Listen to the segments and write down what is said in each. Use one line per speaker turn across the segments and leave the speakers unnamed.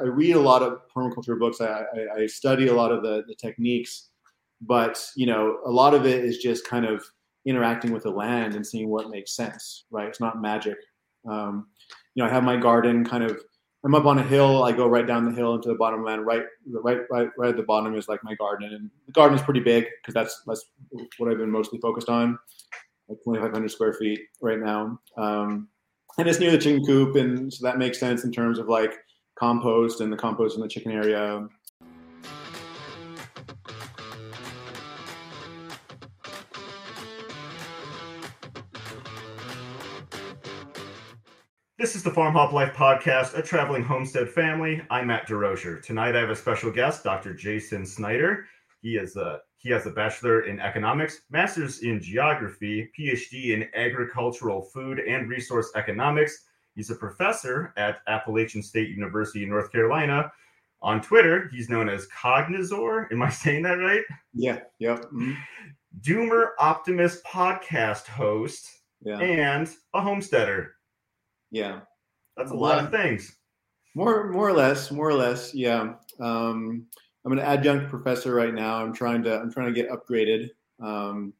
I read a lot of permaculture books. I, I, I study a lot of the, the techniques, but you know, a lot of it is just kind of interacting with the land and seeing what makes sense. Right? It's not magic. Um, you know, I have my garden kind of. I'm up on a hill. I go right down the hill into the bottom land. Right, right, right, right at the bottom is like my garden, and the garden is pretty big because that's that's what I've been mostly focused on, like 2,500 square feet right now. Um, and it's near the chicken coop, and so that makes sense in terms of like compost and the compost in the chicken area.
This is the Farm Hop Life Podcast, a traveling homestead family. I'm Matt Derosier. Tonight I have a special guest, Dr. Jason Snyder. He is a he has a bachelor in economics, master's in geography, PhD in agricultural food and resource economics. He's a professor at Appalachian State University in North Carolina. On Twitter, he's known as Cognizor. Am I saying that right?
Yeah. Yep. Mm-hmm.
Doomer Optimist podcast host
Yeah.
and a homesteader.
Yeah.
That's a lot of things.
More, more or less, more or less. Yeah. Um, I'm an adjunct professor right now. I'm trying to, I'm trying to get upgraded. Um,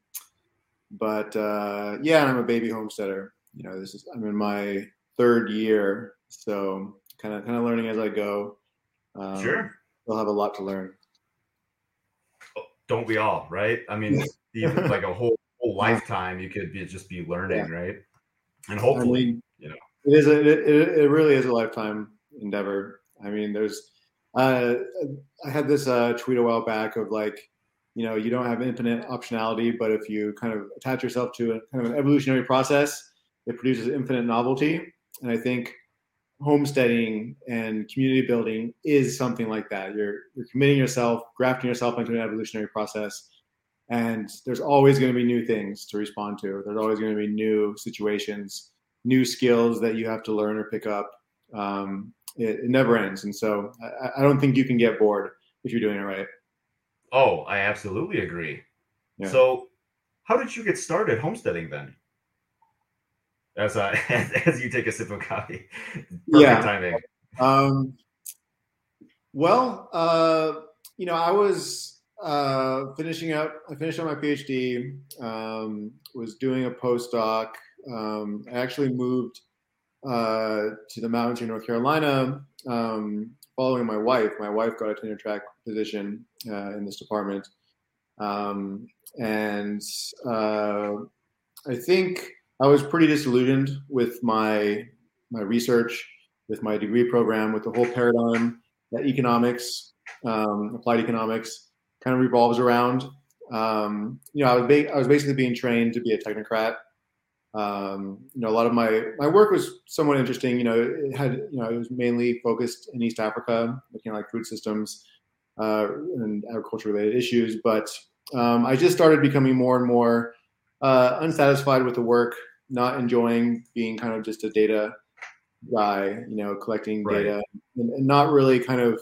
but uh, yeah, and I'm a baby homesteader. You know, this is, I'm in my third year, so kind of, kind of learning as I go. Um,
Sure.
We'll have a lot to learn.
Don't we all, right? I mean, even like a whole, whole lifetime, you could be just be learning, right? And hopefully,
I mean,
you know.
it is a, it, it, it really is a lifetime endeavor. I mean, there's uh, I had this uh, tweet a while back of like, you know, you don't have infinite optionality, but if you kind of attach yourself to a kind of an evolutionary process, it produces infinite novelty. And I think homesteading and community building is something like that. You're you're committing yourself, grafting yourself into an evolutionary process, and there's always going to be new things to respond to. There's always going to be new situations, new skills that you have to learn or pick up. Um, it, it never ends, and so I, I don't think you can get bored if you're doing it right.
Oh, I absolutely agree.
Yeah.
So, how did you get started homesteading then? As, uh, as as you take a sip of coffee, perfect
Yeah.
timing.
Um, well, uh, you know, I was uh, finishing up. I finished up my PhD. Um, was doing a postdoc. Um, I actually moved uh, to the mountains in North Carolina um, following my wife. My wife got a tenure track position uh, in this department, um, and uh, I think I was pretty disillusioned with my my research with my degree program, with the whole paradigm that economics, um, applied economics, kind of revolves around. Um, you know, I was ba- I was basically being trained to be a technocrat. Um, you know, a lot of my my work was somewhat interesting. You know, it had you know it was mainly focused in East Africa, looking at like food systems uh, and agriculture related issues. But um, I just started becoming more and more uh, unsatisfied with the work, not enjoying being kind of just a data guy, you know, collecting
Right.
data and, and not really kind of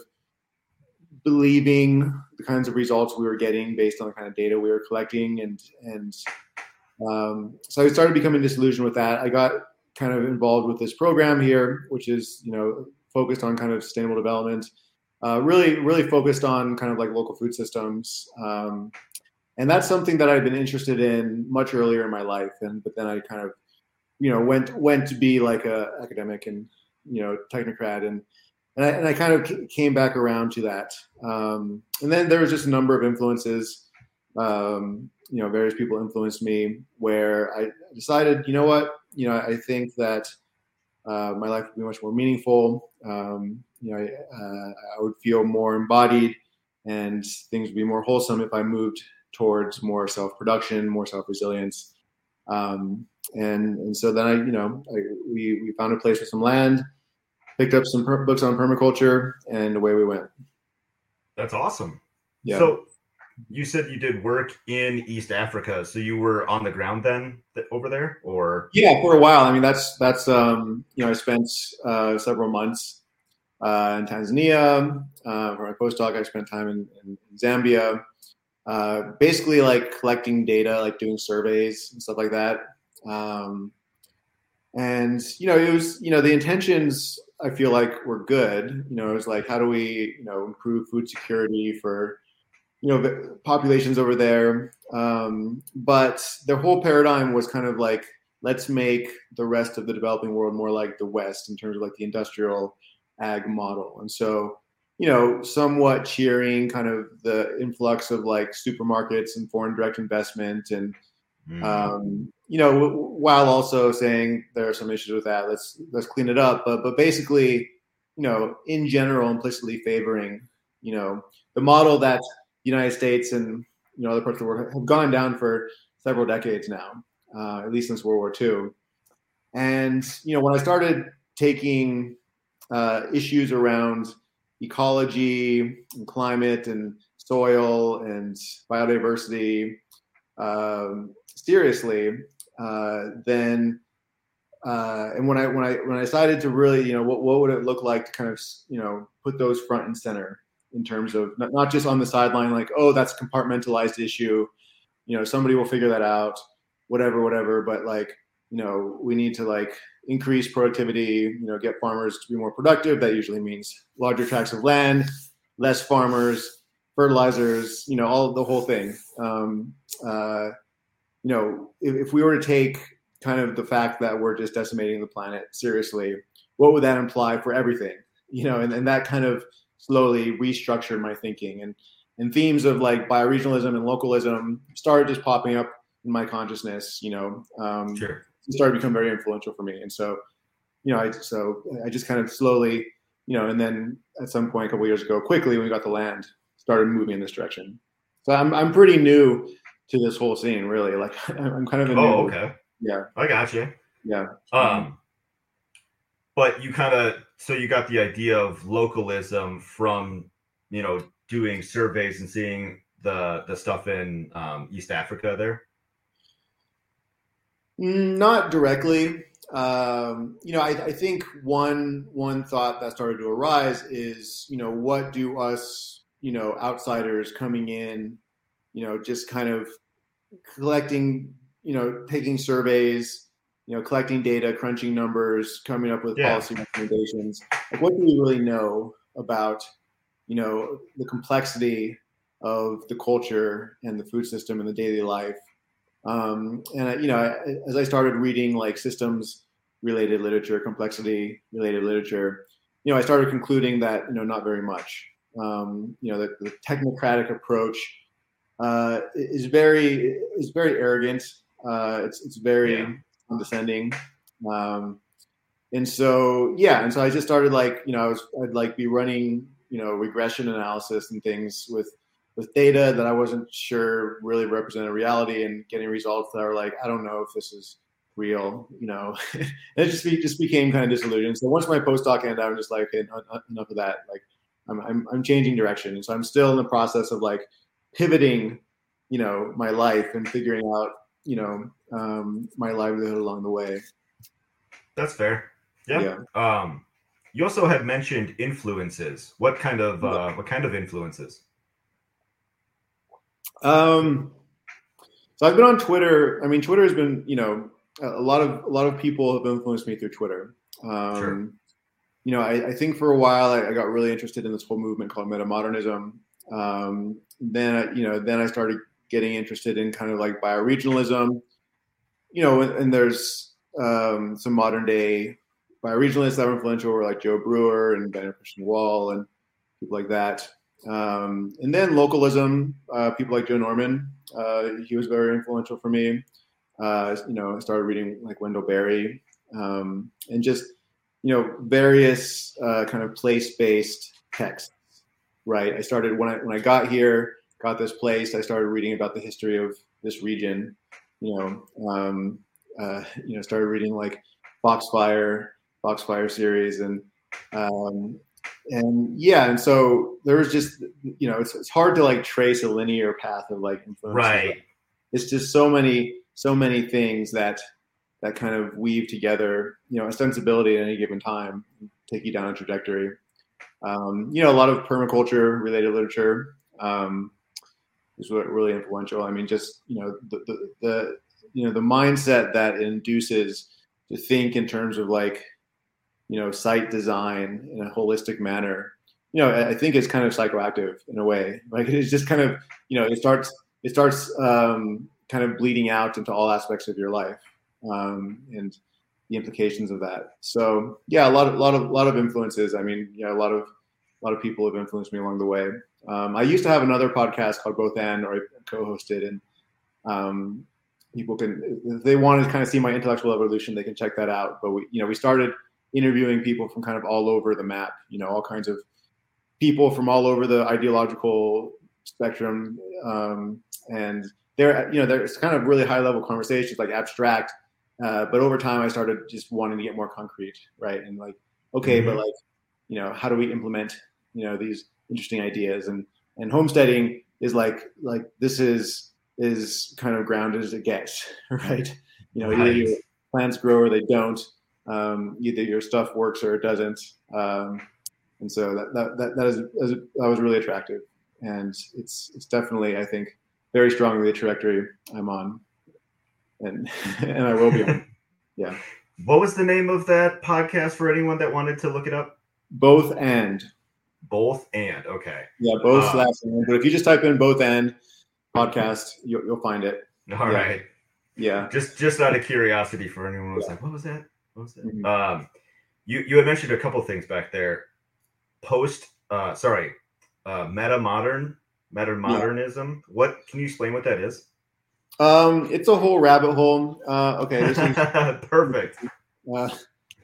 believing the kinds of results we were getting based on the kind of data we were collecting. And, and um, so I started becoming disillusioned with that. I got kind of involved with this program here, which is, you know, focused on kind of sustainable development, uh, really, really focused on kind of like local food systems. Um, and that's something that I've been interested in much earlier in my life. And, but then I kind of, you know, went, went to be like a academic and, you know, technocrat and, and I, and I kind of came back around to that. Um, and then there was just a number of influences. Um, you know, various people influenced me where I decided, you know what, you know, I think that uh, my life would be much more meaningful. Um, you know, I, uh, I would feel more embodied, and things would be more wholesome if I moved towards more self-production, more self-resilience. Um, and and so then I, you know, I, we we found a place with some land, picked up some per- books on permaculture, and away we went.
That's awesome.
Yeah.
So, you said you did work in East Africa. So you were on the ground then th- over there, or
Yeah, for a while. I mean, that's that's um, you know, I spent uh, several months uh, in Tanzania uh, for my postdoc. I spent time in, in Zambia, uh, basically like collecting data, like doing surveys and stuff like that. Um, and you know, it was you know the intentions I feel like were good. You know, it was like how do we you know improve food security for you know populations over there. Um, but their whole paradigm was kind of like let's make the rest of the developing world more like the West in terms of like the industrial ag model. And so, you know, somewhat cheering kind of the influx of like supermarkets and foreign direct investment and mm. um, you know, while also saying there are some issues with that, let's let's clean it up. But but basically, you know, in general, implicitly favoring, you know, the model that the United States and you know other parts of the world have gone down for several decades now, uh, at least since World War II. And you know, when I started taking uh, issues around ecology and climate and soil and biodiversity um, seriously, uh, then uh, and when I when I when I decided to really you know what what would it look like to kind of you know put those front and center in terms of not, not just on the sideline like oh that's a compartmentalized issue you know somebody will figure that out whatever whatever but like you know we need to like increase productivity you know get farmers to be more productive that usually means larger tracts of land less farmers fertilizers you know all the whole thing um, uh, you know, if, if we were to take kind of the fact that we're just decimating the planet seriously, what would that imply for everything? You know, and, and that kind of slowly restructured my thinking and and themes of like bioregionalism and localism started just popping up in my consciousness. You know, um, sure. Started to become very influential for me, and so you know, I so I just kind of slowly, you know, and then at some point a couple years ago, quickly when we got the land, started moving in this direction. So I'm I'm pretty new to this whole scene. Really, like I'm kind of. A
oh, okay.
Yeah,
I got you.
Yeah.
Um, but you kind of so you got the idea of localism from you know doing surveys and seeing the the stuff in um, East Africa there.
Mm, not directly. Um, you know, I, I think one one thought that started to arise is, you know, what do us, you know, outsiders coming in you know, just kind of collecting, you know, taking surveys, you know, collecting data, crunching numbers, coming up with yeah. policy recommendations. Like, what do we really know about, you know, the complexity of the culture and the food system and the daily life? Um, and you know, as I started reading like systems related literature, complexity related literature, you know, I started concluding that you know not very much. Um, you know, the, the technocratic approach uh, is very is very arrogant. Uh, it's it's very yeah. condescending. Um, and so yeah, and so I just started like you know I was I'd like be running you know regression analysis and things with with data that I wasn't sure really represented reality and getting results that are like I don't know if this is real, you know. it just be, just became kind of disillusioned. So once my postdoc ended, I was just like, okay, enough of that. Like I'm, I'm I'm changing direction, and so I'm still in the process of like pivoting, you know, my life and figuring out, you know, um, my livelihood along the way.
That's fair. Yeah. yeah. Um, you also had mentioned influences. What kind of uh, what kind of influences?
Um, so I've been on Twitter. I mean, Twitter has been, you know, a lot of a lot of people have influenced me through Twitter. Um, sure. You know, I, I, think for a while I, I, got really interested in this whole movement called metamodernism, um, then I, you know, then I started getting interested in kind of like bioregionalism. You know, and, and there's um, some modern day bioregionalists that were influential, were like Joe Brewer and Ben Christian Wahl and people like that. Um, and then localism, uh, people like Joe Norman, uh, he was very influential for me. Uh, you know, I started reading like Wendell Berry um, and just you know various uh, kind of place based texts right? I started when I when I got here, got this place. I started reading about the history of this region. You know, um, uh, you know, started reading like Foxfire, Foxfire series, and um, and yeah, and so there was just you know, it's, it's hard to like trace a linear path of like influence.
Right.
It's just so many so many things that that kind of weave together, you know, a sensibility at any given time, take you down a trajectory um, you know, a lot of permaculture related literature um, is really influential. I mean, just you know, the, the, the you know the mindset that induces to think in terms of like you know, site design in a holistic manner, you know, I think it's kind of psychoactive in a way. Like it's just kind of, you know, it starts it starts um, kind of bleeding out into all aspects of your life um, and the implications of that. So yeah, a lot of lot of lot of influences. I mean, yeah, a lot of a lot of people have influenced me along the way. Um, I used to have another podcast called Both And, or I co-hosted, and um, people can, if they want to kind of see my intellectual evolution, they can check that out. But we, you know, we started interviewing people from kind of all over the map. You know, all kinds of people from all over the ideological spectrum, um, and there, you know, there's kind of really high level conversations, like abstract. Uh, but over time, I started just wanting to get more concrete, right? And like, okay, mm-hmm. but like, you know, how do we implement, you know, these interesting ideas? And and homesteading is like like this is is kind of grounded as it gets, right? You know, either your plants grow or they don't. Um, either your stuff works or it doesn't. Um, and so that that that, that is that was really attractive, and it's it's definitely I think very strongly the trajectory I'm on, and and I will be on. Yeah.
What was the name of that podcast for anyone that wanted to look it up?
Both and.
Both and okay.
Yeah, both uh, slash and. But if you just type in both and podcast, you'll, you'll find it.
All
yeah.
right.
yeah.
Just just out of curiosity for anyone who was yeah. like, what was that? What was that? Mm-hmm. Um, you you had mentioned a couple things back there. Post, uh, sorry, uh, meta modern, meta modernism. Yeah. What can you explain what that is?
Um, it's a whole rabbit hole. Uh, okay, this
is perfect.
Uh,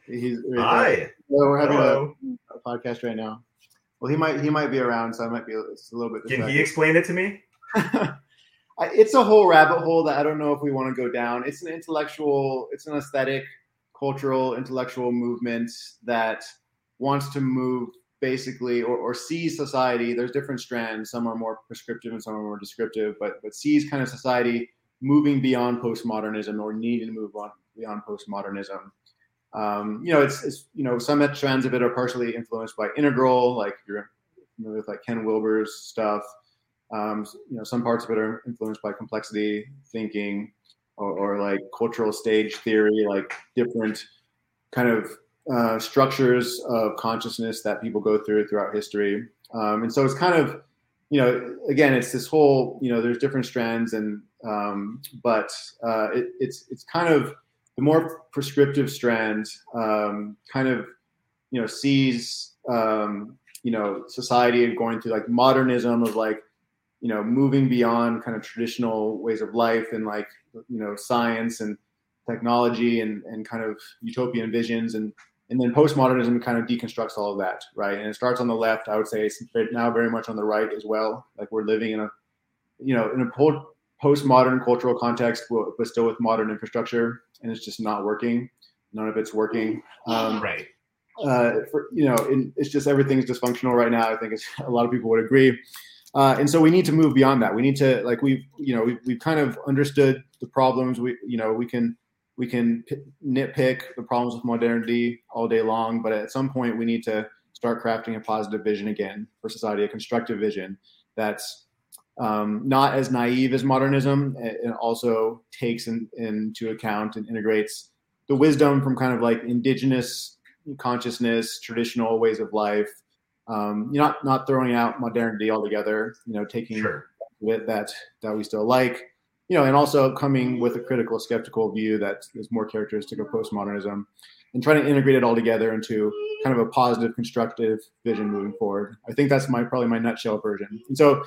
he's
hi.
Well, we're having a, a, podcast right now. Well, he might he might be around, so I might be a, a little bit.
Distracted. Can he explain it to me?
it's a whole rabbit hole that I don't know if we want to go down. It's an intellectual, it's an aesthetic, cultural, intellectual movement that wants to move basically or, or sees society. There's different strands. Some are more prescriptive and some are more descriptive, but but sees kind of society moving beyond postmodernism or needing to move on beyond postmodernism. Um, you know, it's, it's you know some strands of it are partially influenced by integral, like you're familiar with like Ken Wilber's stuff. Um, you know, some parts of it are influenced by complexity thinking or, or like cultural stage theory, like different kind of uh, structures of consciousness that people go through throughout history. Um, and so it's kind of, you know, again, it's this whole, you know, there's different strands, and um, but uh, it, it's it's kind of the more prescriptive strand, um, kind of, you know, sees, um, you know, society going through like modernism of like you know moving beyond kind of traditional ways of life and like you know science and technology and, and kind of utopian visions and and then postmodernism kind of deconstructs all of that right? And it starts on the left i would say it's now very much on the right as well. Like we're living in a you know in a post postmodern cultural context but still with modern infrastructure and it's just not working. None of it's working.
Um, right.
uh, for, you know it's just everything's dysfunctional right now. I think it's, a lot of people would agree uh, and so we need to move beyond that. We need to like we've you know we've, we've kind of understood the problems. We you know we can we can nitpick the problems with modernity all day long, but at some point we need to start crafting a positive vision again for society, a constructive vision that's um, not as naive as modernism, and also takes in, into account and integrates the wisdom from kind of like indigenous consciousness, traditional ways of life, um, you're not not throwing out modernity altogether. You know, taking
sure.
it that that we still like. You know, and also coming with a critical, skeptical view that is more characteristic of postmodernism, and trying to integrate it all together into kind of a positive, constructive vision moving forward. I think that's my probably my nutshell version. And so,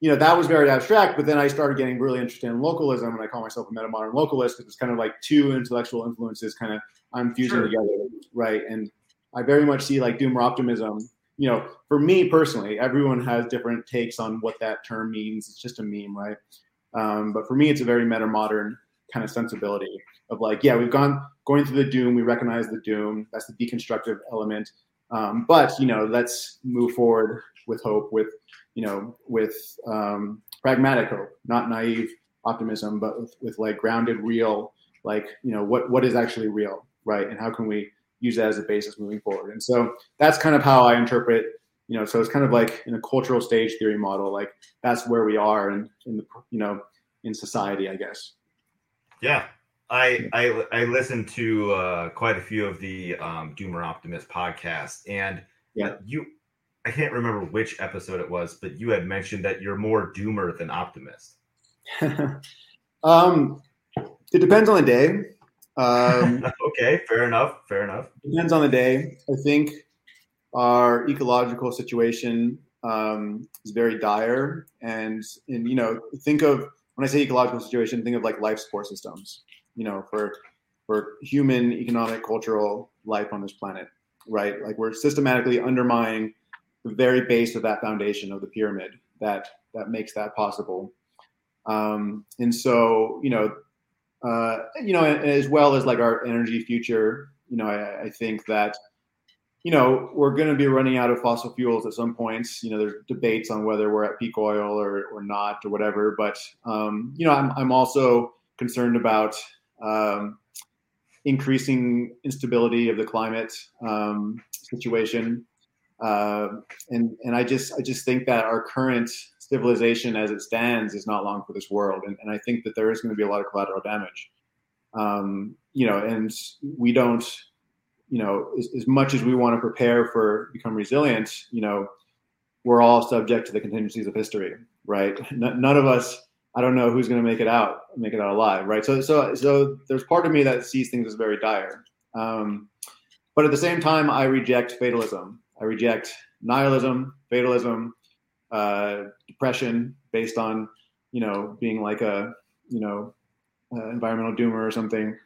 you know, that was very abstract. But then I started getting really interested in localism, and I call myself a meta modern localist because it's kind of like two intellectual influences kind of I'm fusing sure. together, right? And I very much see like doomer optimism you know, for me personally, everyone has different takes on what that term means. It's just a meme, right? Um, but for me, it's a very meta modern kind of sensibility of like, yeah, we've gone going through the doom. We recognize the doom. That's the deconstructive element. Um, but you know, let's move forward with hope, with you know, with um, pragmatic hope, not naive optimism, but with, with like grounded, real, like you know, what what is actually real, right? And how can we use that as a basis moving forward. And so that's kind of how I interpret, you know, so it's kind of like in a cultural stage theory model, like that's where we are in, in the, you know, in society, I guess.
Yeah. I I I listened to uh, quite a few of the um, Doomer Optimist podcasts, and
Yeah.
you I can't remember which episode it was, but you had mentioned that you're more doomer than optimist.
um, it depends on the day. Um,
okay, fair enough. Fair enough.
depends on the day. I think our ecological situation um, is very dire, and and you know, think of when I say ecological situation, think of like life support systems. You know, for for human economic cultural life on this planet, right? Like we're systematically undermining the very base of that foundation of the pyramid that that makes that possible. Um, and so, you know, uh, you know, as well as like our energy future, you know, I, I think that, you know, we're going to be running out of fossil fuels at some points. You know, there's debates on whether we're at peak oil or, or not or whatever. But, um, you know, I'm, I'm also concerned about um, increasing instability of the climate um, situation. Uh, and and I just I just think that our current civilization as it stands is not long for this world, and, and I think that there is going to be a lot of collateral damage. Um, you know, and we don't, you know, as, as much as we want to prepare for become resilient, you know, we're all subject to the contingencies of history, right? N- none of us. I don't know who's going to make it out, make it out alive, right? So, so, so there's part of me that sees things as very dire, um, but at the same time, I reject fatalism. I reject nihilism, fatalism, uh, depression based on, you know, being like a, you know, uh, environmental doomer or something.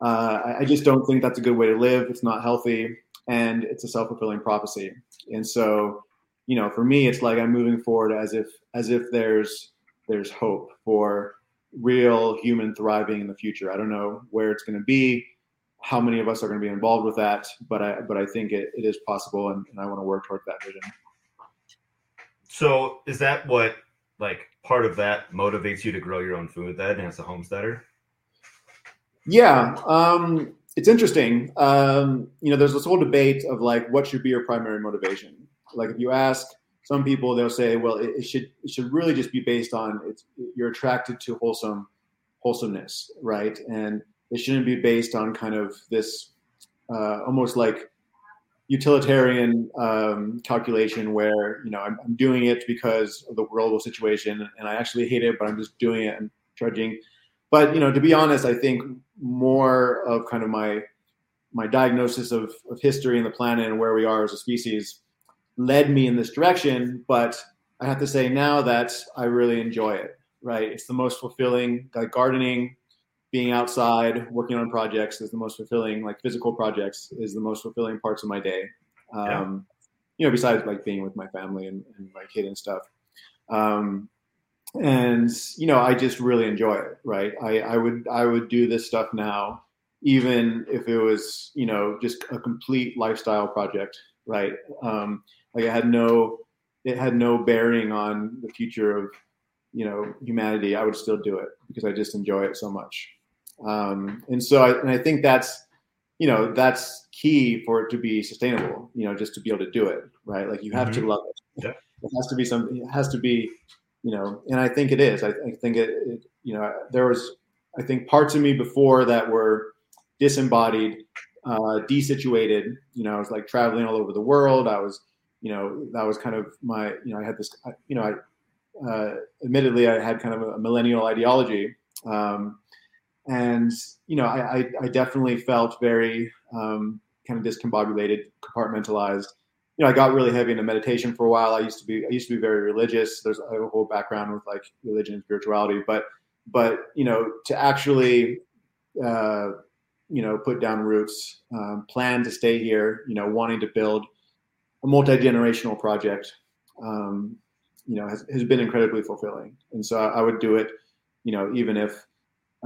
Uh, I, I, just don't think that's a good way to live. It's not healthy, and it's a self fulfilling prophecy. And so, you know, for me, it's like I'm moving forward as if as if there's there's hope for real human thriving in the future. I don't know where it's going to be how many of us are going to be involved with that, but I but I think it, it is possible, and, and I want to work toward that vision.
So is that what like part of that motivates you to grow your own food then as a homesteader?
Yeah, um, it's interesting. Um, you know, there's this whole debate of like what should be your primary motivation. Like if you ask some people, they'll say, well, it, it should it should really just be based on it's you're attracted to wholesome wholesomeness, right? And it shouldn't be based on kind of this uh, almost like utilitarian um, calculation where you know I'm, I'm, doing it because of the global situation and I actually hate it, but I'm just doing it and trudging. But you know, to be honest, I think more of kind of my my diagnosis of, of history and the planet and where we are as a species led me in this direction. But I have to say now that I really enjoy it. Right, it's the most fulfilling. Like gardening, being outside working on projects is the most fulfilling like physical projects is the most fulfilling parts of my day. Um, yeah. you know besides like being with my family and, and my kid and stuff. Um, and you know i just really enjoy it right? I, I would i would do this stuff now even if it was you know just a complete lifestyle project right? Um, like it had no it had no bearing on the future of you know humanity. I would still do it because i just enjoy it so much um, and so, I, and I think that's, you know, that's key for it to be sustainable. You know, just to be able to do it, right? Like you have mm-hmm. to love it. Yeah. It has to be something. It has to be, you know, and I think it is. I, I think it, it, You know, there was, I think, parts of me before that were disembodied, uh, desituated. You know, I was like traveling all over the world. I was, you know, that was kind of my, you know, I had this, you know, I, uh, admittedly, I had kind of a millennial ideology. Um, and you know, I, I, I definitely felt very um, kind of discombobulated, compartmentalized. You know, I got really heavy into meditation for a while. I used to be I used to be very religious. There's a whole background with like religion and spirituality, but but you know, to actually uh, you know put down roots, um, plan to stay here, you know, wanting to build a multi generational project, um, you know, has, has been incredibly fulfilling. And so I, I would do it, you know, even if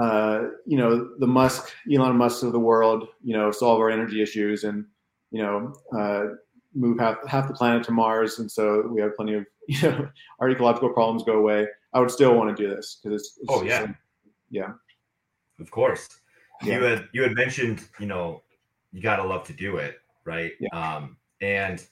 uh, you know, the Musk, Elon Musk of the world, you know, solve our energy issues and, you know, uh, move half, half the planet to Mars. And so we have plenty of, you know, our ecological problems go away. I would still want to do this because it's, it's,
oh, yeah.
Like, yeah.
Of course. Yeah. You had, you had mentioned, you know, you got to love to do it. Right.
Yeah.
Um, and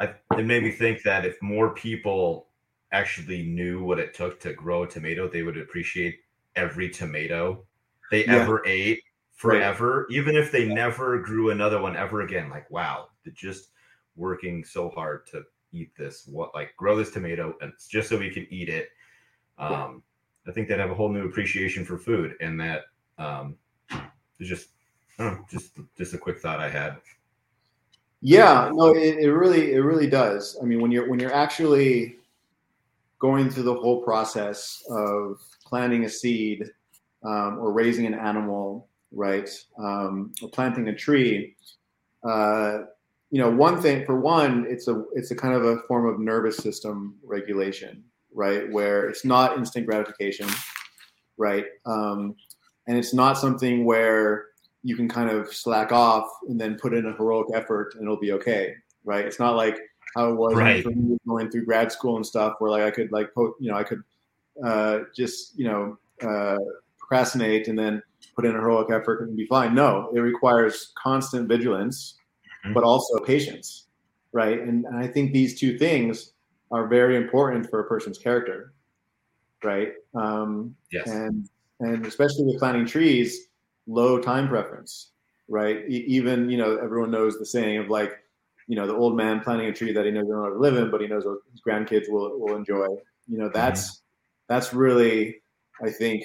I, it made me think that if more people actually knew what it took to grow a tomato, they would appreciate every tomato they
Yeah.
ever ate forever, even if they never grew another one ever again. Like, wow, they're just working so hard to eat this. What like grow this tomato and it's just so we can eat it. Um, I think they'd have a whole new appreciation for food, and that um, it's just, I don't know, just just a quick thought I had.
Yeah, no, it, it really it really does. I mean, when you're when you're actually going through the whole process of planting a seed um, or raising an animal, right, um, or planting a tree, uh, you know, one thing for one, it's a it's a kind of a form of nervous system regulation, right, where it's not instant gratification, right, um, and it's not something where you can kind of slack off and then put in a heroic effort and it'll be okay, right? It's not like how it was
Right.
for me going through grad school and stuff, where like I could like po- you know I could uh, just you know uh, procrastinate and then put in a heroic effort and be fine. No, it requires constant vigilance,
Mhm.
but also patience, right? And, and I think these two things are very important for a person's character, right? Um,
Yes.
and and especially with planting trees, low time preference, right? E- even you know everyone knows the saying of like, you know, the old man planting a tree that he knows he'll never live in, but he knows what his grandkids will will enjoy. You know, that's that's really, I think,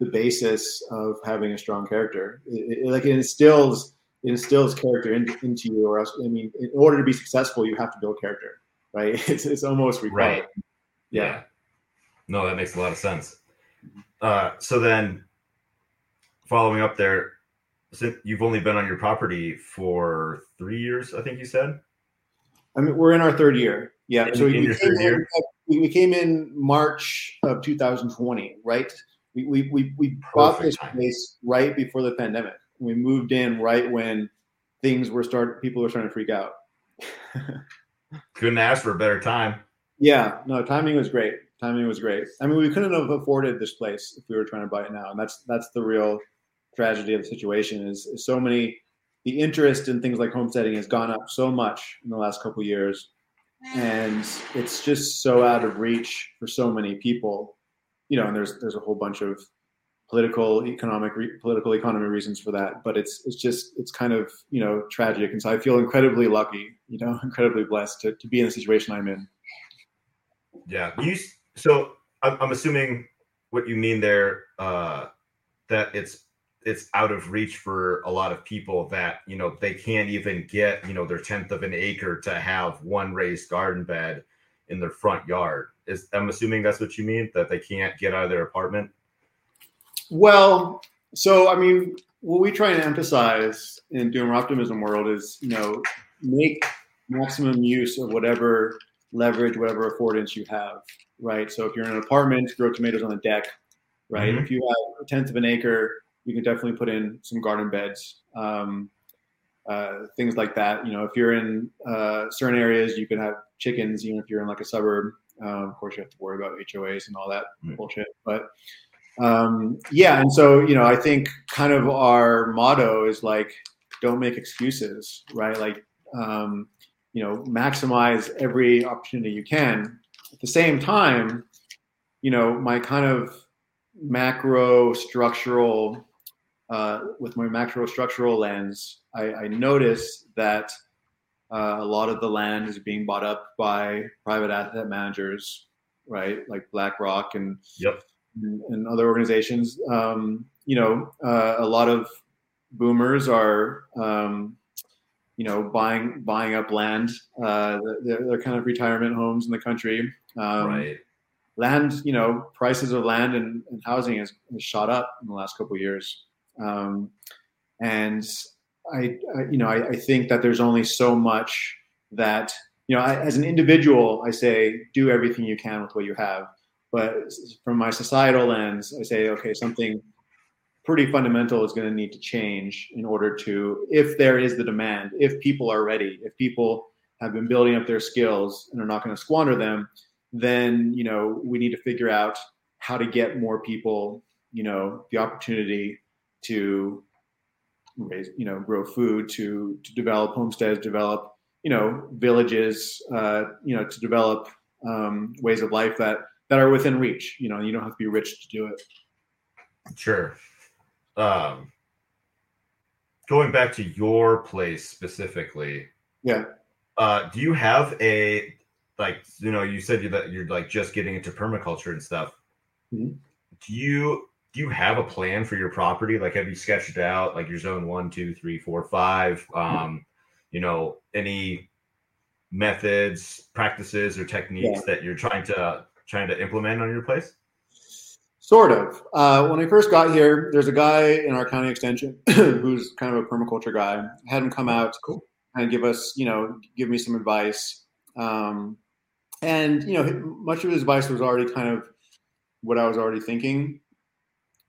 the basis of having a strong character. It, it, like it instills it instills character in, into you, or else I mean, in order to be successful, you have to build character, right? It's it's almost required.
Right. Yeah. No, that makes a lot of sense. Uh, so then, following up there, since you've only been on your property for three years, I think you said.
I mean, we're in our third year. Yeah.
In-
so we,
in
we
your
came
third
in,
year?
we, we came in March of 2020, right? We, we, we, we bought this place right before the pandemic. We moved in right when things were start people were starting to freak out.
Couldn't ask for a better time.
Yeah, no, timing was great. Timing was great. I mean, we couldn't have afforded this place if we were trying to buy it now, and that's that's the real tragedy of the situation. Is, is so many the interest in things like homesteading has gone up so much in the last couple of years, and it's just so out of reach for so many people. You know, and there's there's a whole bunch of political, economic, re- political economy reasons for that. But it's it's just it's kind of you know tragic, and so I feel incredibly lucky, you know, incredibly blessed to, to be in the situation I'm in.
Yeah. You. So I'm, I'm assuming what you mean there uh, that it's it's out of reach for a lot of people that you know they can't even get you know their tenth of an acre to have one raised garden bed in their front yard. Is I'm assuming that's what you mean that they can't get out of their apartment.
Well, so I mean, what we try and emphasize in Doomer Optimism World is, you know, make maximum use of whatever leverage, whatever affordance you have, right? So if you're in an apartment, grow tomatoes on the deck, right?
Mhm.
If you have a tenth of an acre, you can definitely put in some garden beds, um, uh, things like that. You know, if you're in uh, certain areas, you can have chickens, even if you're in like a suburb. Um, of course, you have to worry about HOAs and all that
Mm.
bullshit, but um, yeah, and so you know, I think kind of our motto is like, don't make excuses, right? Like, um, you know, maximize every opportunity you can. At the same time, you know, my kind of macro structural, uh, with my macro structural lens, I, I notice that uh, a lot of the land is being bought up by private asset managers, right? Like BlackRock and
Yep.
and, and other organizations. Um, you know, uh, a lot of boomers are, um, you know, buying buying up land. Uh, they're, they're kind of retirement homes in the country. Um,
right.
Land, you know, prices of land and, and housing has, has shot up in the last couple of years. Um, and I, I, you know, I, I think that there's only so much that, you know, I, as an individual, I say do everything you can with what you have. But from my societal lens, I say, okay, something pretty fundamental is going to need to change in order to, if there is the demand, if people are ready, if people have been building up their skills and are not going to squander them, then you know we need to figure out how to get more people, you know, the opportunity to raise, you know, grow food, to to develop homesteads, develop, you know, villages, uh, you know, to develop um, ways of life that that are within reach. You know, you don't have to be rich to do it.
Sure. um, going back to your place specifically,
Yeah.
uh, do you have a like you know you said that you're like just getting into permaculture and stuff.
Mhm.
Do you do you have a plan for your property? Like, have you sketched out? Like your zone one, two, three, four, five. Um, you know, any methods, practices, or techniques that you're trying to trying to implement on your place?
Sort of. Uh, when I first got here, there's a guy in our county extension who's kind of a permaculture guy. I had him come out
Cool.
and give us, you know, give me some advice. Um, and you know, much of his advice was already kind of what I was already thinking.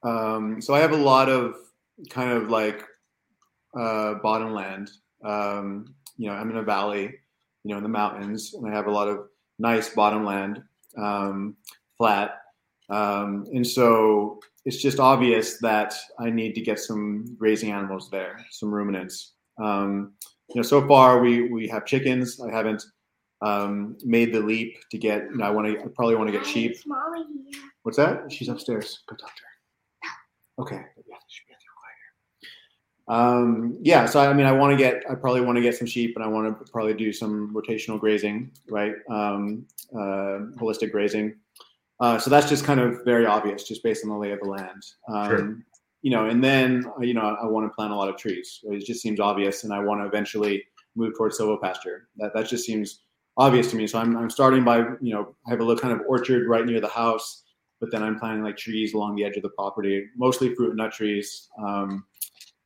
Um, so I have a lot of kind of like uh, bottom land. Um, you know, I'm in a valley, you know, in the mountains, and I have a lot of nice bottom land, um, flat. Um, and so it's just obvious that I need to get some grazing animals there, some ruminants. Um, you know, so far we we have chickens. I haven't um, made the leap to get. You know, I want to. I probably want to get sheep. What's that? She's upstairs. Go talk to her. Okay. Yeah, should be quiet. Um, yeah. So I mean, I want to get. I probably want to get some sheep, and I want to probably do some rotational grazing, right? Um, uh, holistic grazing. Uh, so that's just kind of very obvious, just based on the lay of the land. Um,
Sure.
You know, and then uh, you know, I want to plant a lot of trees. It just seems obvious, and I want to eventually move towards silvopasture. That that just seems obvious to me. So I'm I'm starting by you know I have a little kind of orchard right near the house but then I'm planting like trees along the edge of the property, mostly fruit and nut trees. Um,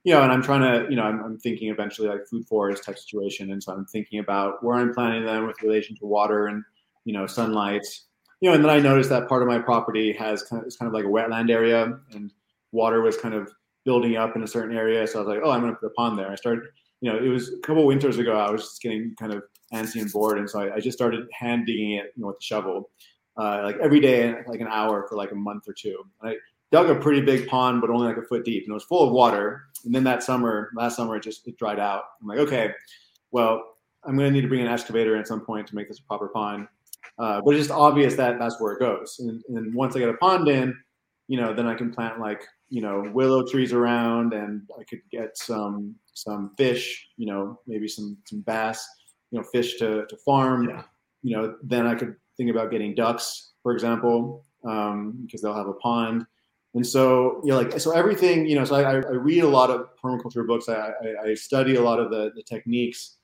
you know, and I'm trying to, you know, I'm, I'm thinking eventually like food forest type situation, and so I'm thinking about where I'm planting them with relation to water and you know sunlight. You know, and then I noticed that part of my property has kind of it's kind of like a wetland area, and water was kind of building up in a certain area. So I was like, oh, I'm going to put a pond there. I started, you know, it was a couple winters ago. I was just getting kind of antsy and bored, and so I, I just started hand digging it, you know, with the shovel uh, like every day, like an hour for like a month or two. And I dug a pretty big pond, but only like a foot deep, and it was full of water. And then that summer, last summer, it just it dried out. I'm like, okay, well, I'm going to need to bring an excavator at some point to make this a proper pond. Uh, but it's just obvious that that's where it goes. And, and once I get a pond in, you know, then I can plant like you know willow trees around, and I could get some some fish, you know, maybe some some bass, you know, fish to to farm.
Yeah.
You know, then I could think about getting ducks, for example, um, because they'll have a pond. And so, you know, like so everything, you know, so I, I read a lot of permaculture books. I, I, I study a lot of the, the techniques,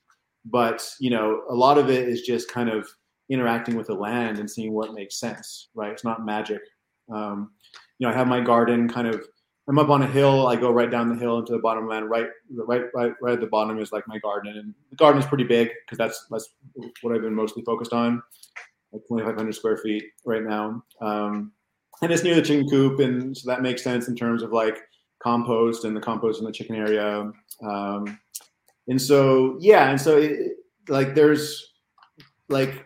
but you know, a lot of it is just kind of interacting with the land and seeing what makes sense, right? It's not magic. Um, you know, I have my garden kind of. I'm up on a hill. I go right down the hill into the bottom land. Right, right, right, right at the bottom is like my garden, and the garden is pretty big because that's that's what I've been mostly focused on like 2,500 square feet right now. Um, and it's near the chicken coop, and so that makes sense in terms of like compost and the compost in the chicken area. Um, and so, yeah, and so it, like there's like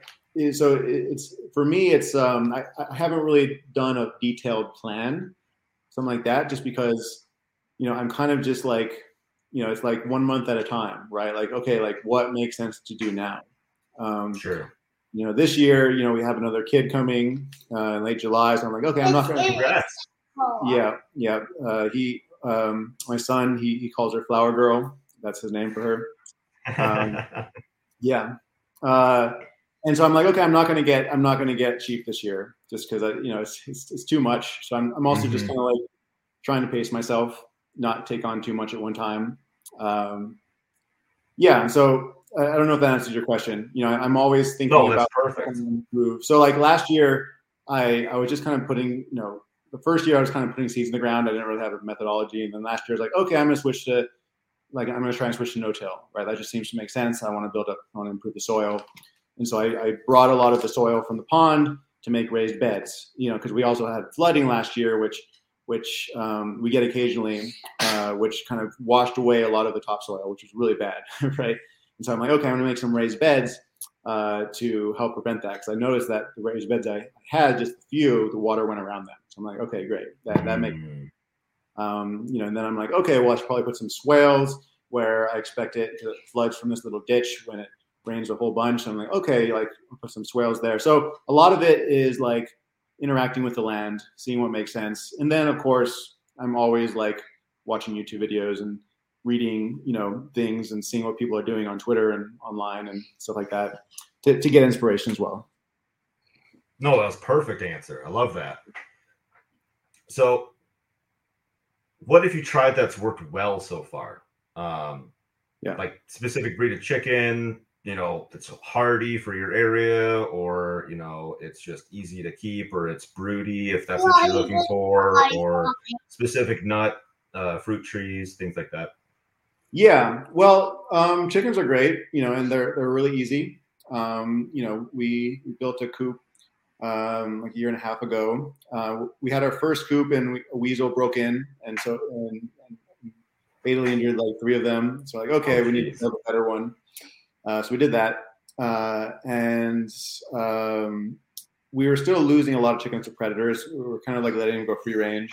so it's for me, it's um, I, I haven't really done a detailed plan, something like that, just because you know I'm kind of just like you know it's like one month at a time, right? Like okay, like what makes sense to do now. Um,
Sure.
You know, this year, you know, we have another kid coming uh, in late July. So I'm like, okay, I'm not going to.
Congrats.
Yeah, yeah. Uh, he, um, my son, he, he calls her Flower Girl. That's his name for her. Um, Yeah. Uh, and so I'm like, okay, I'm not going to get, I'm not going to get cheap this year just because I, you know, it's, it's, it's too much. So I'm, I'm also just
Mhm.
kind of like trying to pace myself, not take on too much at one time. Um, yeah. And so I don't know if that answers your question. You know, I'm always thinking
no,
about
perfect.
improve. So like last year, I I was just kind of putting, you know, the first year I was kind of putting seeds in the ground. I didn't really have a methodology, and then last year I was like, okay, I'm going to switch to like I'm going to try and switch to no-till. Right, that just seems to make sense. I want to build up, I want to improve the soil, and so I, I brought a lot of the soil from the pond to make raised beds. You know, because we also had flooding last year, which which um, we get occasionally, uh, which kind of washed away a lot of the topsoil, which was really bad, right? And so I'm like, okay, I'm going to make some raised beds uh, to help prevent that because I noticed that the raised beds I had, just a few, the water went around them. So I'm like, okay, great, that that makes
Mm,
um, you know. And then I'm like, okay, well, I should probably put some swales where I expect it to flood from this little ditch when it rains a whole bunch. I'm like, okay, like I'll put some swales there. So a lot of it is like interacting with the land, seeing what makes sense, and then of course I'm always like watching YouTube videos and reading, you know, things and seeing what people are doing on Twitter and online and stuff like that to, to get inspiration as well.
No, that was perfect answer. I love that. So, what if you tried that's worked well so far? Um,
yeah,
like specific breed of chicken, you know, that's hardy for your area, or you know, it's just easy to keep, or it's broody if that's what you're looking for, or specific nut, uh, fruit trees, things like that.
Yeah, well, um, chickens are great, you know, and they're they're really easy. Um, you know, we, built a coop um, like a year and a half ago. Uh, we had our first coop, and we, a weasel broke in, and so and, and fatally injured like three of them. So like, okay, oh, we need to have a better one. Uh, so we did that, uh, and um, we were still losing a lot of chickens to predators. We were kind of like letting them go free range.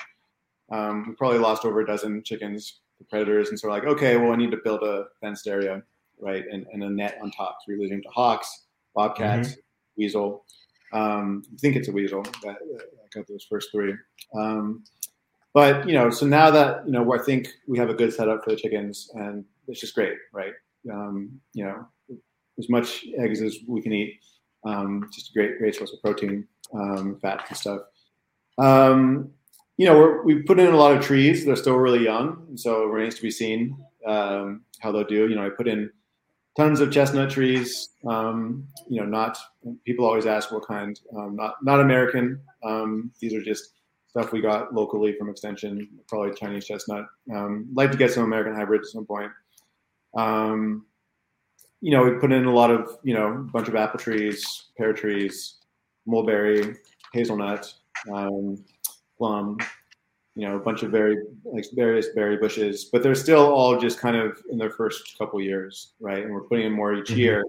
Um, we probably lost over a dozen chickens to predators, and so we're like, okay, well, I need to build a fenced area, right, and, and a net on top. So we're losing to hawks, bobcats, mm-hmm. weasel. Um, I think it's a weasel that, that got those first three. Um, but you know, so now that you know, I think we have a good setup for the chickens, and it's just great, right? Um, you know, as much eggs as we can eat. Um, just a great, great source of protein, um, fat, and stuff. Um, you know, we put in a lot of trees. They're still really young, and so it remains to be seen um, how they'll do. You know, I put in tons of chestnut trees. Um, you know, not people always ask what kind. Um, not not American. Um, these are just stuff we got locally from Extension. Probably Chinese chestnut. Um, like to get some American hybrids at some point. Um, you know, we put in a lot of you know a bunch of apple trees, pear trees, mulberry, hazelnut, um, plum, you know, a bunch of very like various berry bushes, but they're still all just kind of in their first couple years, right? And we're putting in more each mm-hmm. year.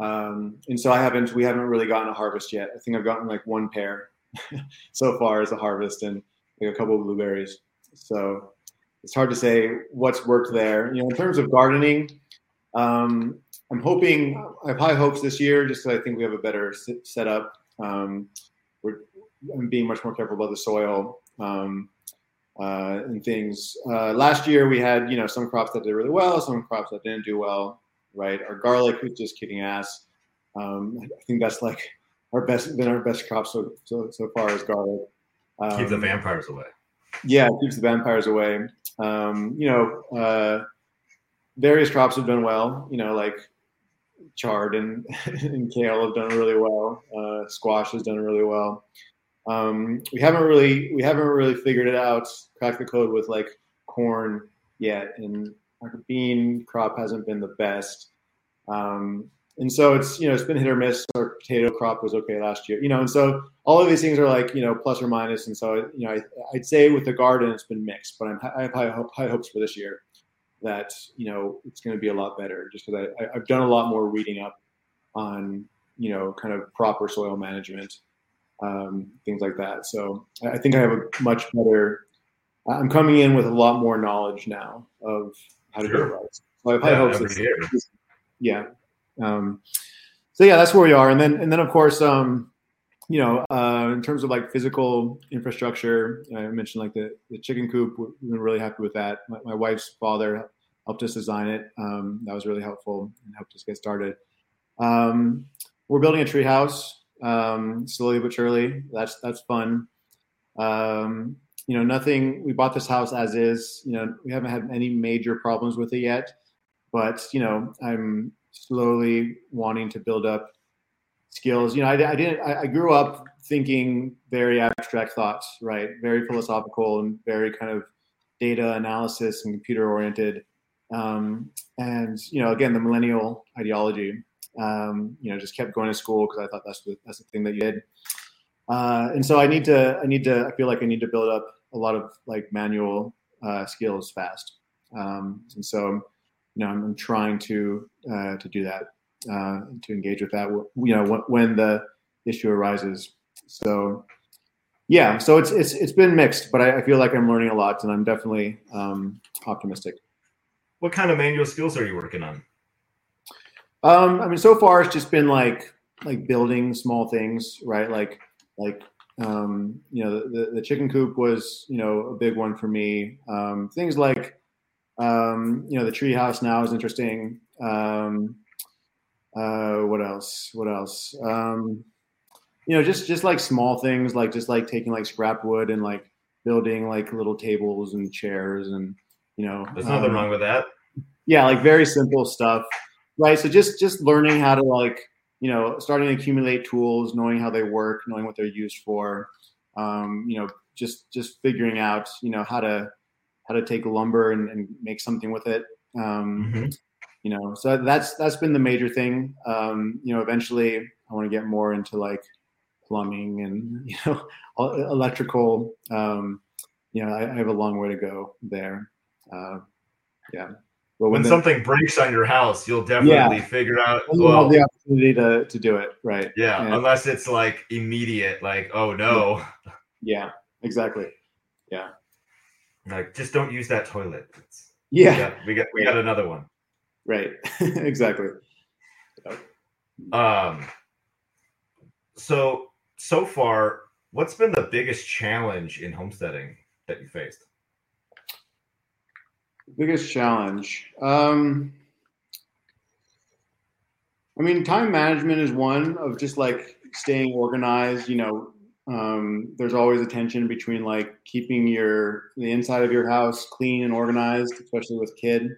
Um, and so I haven't, we haven't really gotten a harvest yet. I think I've gotten like one pear so far as a harvest and like a couple of blueberries. So it's hard to say what's worked there. You know, in terms of gardening, um, I'm hoping I have high hopes this year, just because I think we have a better setup. Um, we're being much more careful about the soil. Um, uh, and things. Uh, last year we had you know some crops that did really well, some crops that didn't do well. Right, our garlic was just kicking ass. Um, I think that's like our best been our best crop so so, so far is garlic.
Um, Keep the vampires away.
Yeah, keeps the vampires away. Um, you know, uh, various crops have done well. You know, like chard and, and kale have done really well. Uh, squash has done really well. Um, we haven't really we haven't really figured it out, cracked the code with like corn yet, and our bean crop hasn't been the best. Um, and so it's you know it's been hit or miss. Our potato crop was okay last year, you know, and so all of these things are like you know plus or minus. And so you know I, would say with the garden it's been mixed, but I'm, I have high, high hopes for this year that you know it's going to be a lot better just because I've done a lot more reading up on you know kind of proper soil management um, things like that. So I think I have a much better. I'm coming in with a lot more knowledge now of how to sure. do it. So I hopes. Yeah. Um, so yeah, that's where we are, and then and then of course, um, you know, uh, in terms of like physical infrastructure, I mentioned like the the chicken coop. We've been really happy with that. My, my wife's father helped us design it. Um, that was really helpful and helped us get started. Um, we're building a tree house um, slowly but surely. That's that's fun. Um, you know, nothing. We bought this house as is. You know, we haven't had any major problems with it yet, but you know, I'm slowly wanting to build up skills. You know, I, I didn't. I, I grew up thinking very abstract thoughts, right? Very philosophical and very kind of data analysis and computer oriented. Um, and you know, again, the millennial ideology um, you know, just kept going to school because I thought that's the that's the thing that you did. Uh, and so I need to I need to I feel like I need to build up a lot of like manual uh, skills fast. Um, and so you know I'm, I'm trying to uh, to do that uh, to engage with that you know when, when the issue arises. So yeah, so it's it's it's been mixed, but I, I feel like I'm learning a lot, and I'm definitely um, optimistic.
What kind of manual skills are you working on?
Um, I mean, so far it's just been like like building small things, right? Like like um, you know, the, the chicken coop was, you know, a big one for me. Um, things like, um, you know, the tree house now is interesting. Um, uh, what else? What else? Um, you know, just just like small things, like just like taking like scrap wood and like building like little tables and chairs, and you know,
there's nothing
um,
wrong with that.
Yeah, like very simple stuff, right? So just just learning how to like you know, starting to accumulate tools, knowing how they work, knowing what they're used for, um, you know, just just figuring out, you know, how to how to take lumber and, and make something with it. Um, mm-hmm. You know, so that's that's been the major thing. Um, you know, eventually I want to get more into like plumbing and you know electrical. Um, you know, I, I have a long way to go there. Uh, yeah.
But when, when the, something breaks on your house, you'll definitely yeah, figure out. Well,
the opportunity to, to do it, right?
Yeah, and, unless it's like immediate, like oh no.
Yeah, exactly. Yeah.
Like just don't use that toilet.
Yeah,
we got we got, we got another one.
Right. exactly.
Um. So so far, what's been the biggest challenge in homesteading that you faced?
Biggest challenge. Um, I mean, time management is one of just like staying organized. You know, um, there's always a tension between like keeping your the inside of your house clean and organized, especially with kid,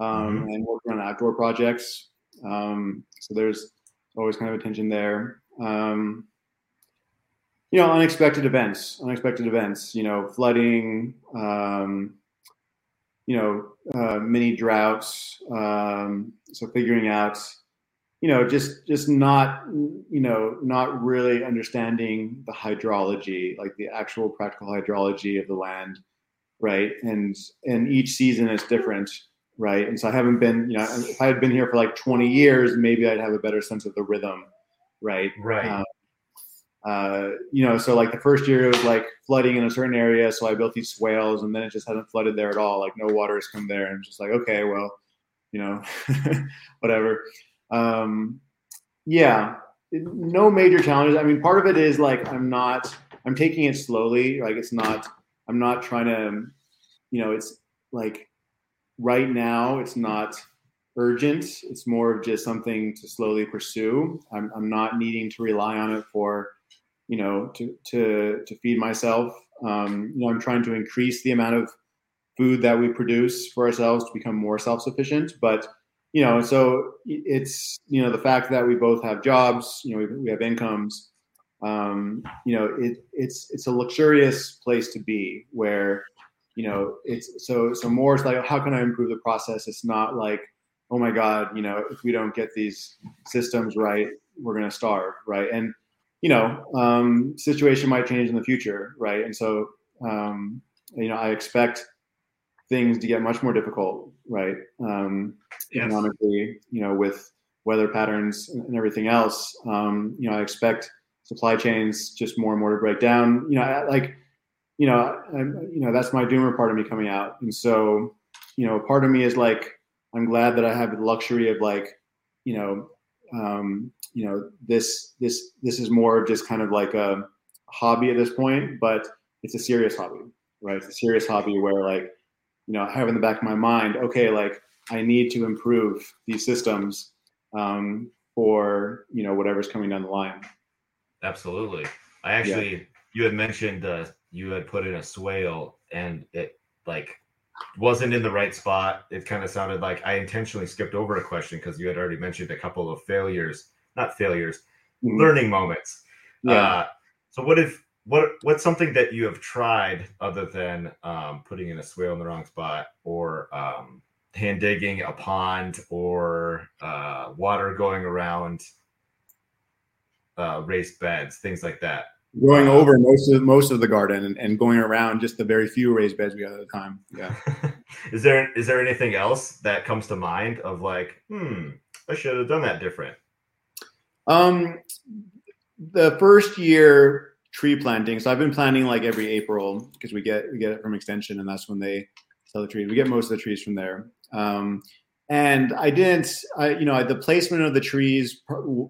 um, mm-hmm. and working on outdoor projects. Um, so there's always kind of a tension there. Um, you know, unexpected events, unexpected events. You know, flooding. Um, you know, uh, mini droughts. Um, so figuring out, you know, just just not, you know, not really understanding the hydrology, like the actual practical hydrology of the land, right? And and each season is different, right? And so I haven't been, you know, if I had been here for like 20 years, maybe I'd have a better sense of the rhythm, right?
Right. Um,
uh, you know, so like the first year it was like flooding in a certain area, so I built these swales, and then it just hasn't flooded there at all. Like no water has come there, and just like, okay, well, you know, whatever. Um, yeah, no major challenges. I mean, part of it is like I'm not, I'm taking it slowly. Like it's not, I'm not trying to, you know, it's like right now it's not urgent. It's more of just something to slowly pursue. I'm, I'm not needing to rely on it for you know, to to to feed myself. Um, you know, I'm trying to increase the amount of food that we produce for ourselves to become more self-sufficient. But you know, so it's you know the fact that we both have jobs, you know, we, we have incomes. Um, you know, it, it's it's a luxurious place to be where you know it's so so more it's like how can I improve the process? It's not like oh my god, you know, if we don't get these systems right, we're to starve, right? And you know, um, situation might change in the future, right? And so, um, you know, I expect things to get much more difficult, right? Um, yes. Economically, you know, with weather patterns and everything else. Um, you know, I expect supply chains just more and more to break down. You know, I, like, you know, I'm, you know, that's my doomer part of me coming out. And so, you know, part of me is like, I'm glad that I have the luxury of like, you know, um, you know this this this is more of just kind of like a hobby at this point but it's a serious hobby right? It's a serious hobby where like you know i have in the back of my mind okay like i need to improve these systems um, for you know whatever's coming down the line.
Absolutely. I actually yeah. you had mentioned uh, you had put in a swale and it like wasn't in the right spot. It kind of sounded like I intentionally skipped over a question because you had already mentioned a couple of failures, not failures, mm-hmm. learning moments. Yeah. Uh, so what if what what's something that you have tried other than um, putting in a swale in the wrong spot or um, hand digging a pond or uh, water going around uh, raised beds, things like that?
Going over most of most of the garden and, and going around just the very few raised beds we had at the time. Yeah.
is there is there anything else that comes to mind of like, hmm, I should have done that different?
Um, the first year tree planting. So I've been planting like every April because we get we get it from Extension, and that's when they sell the trees. We get most of the trees from there. Um, and I didn't, I, you know, the placement of the trees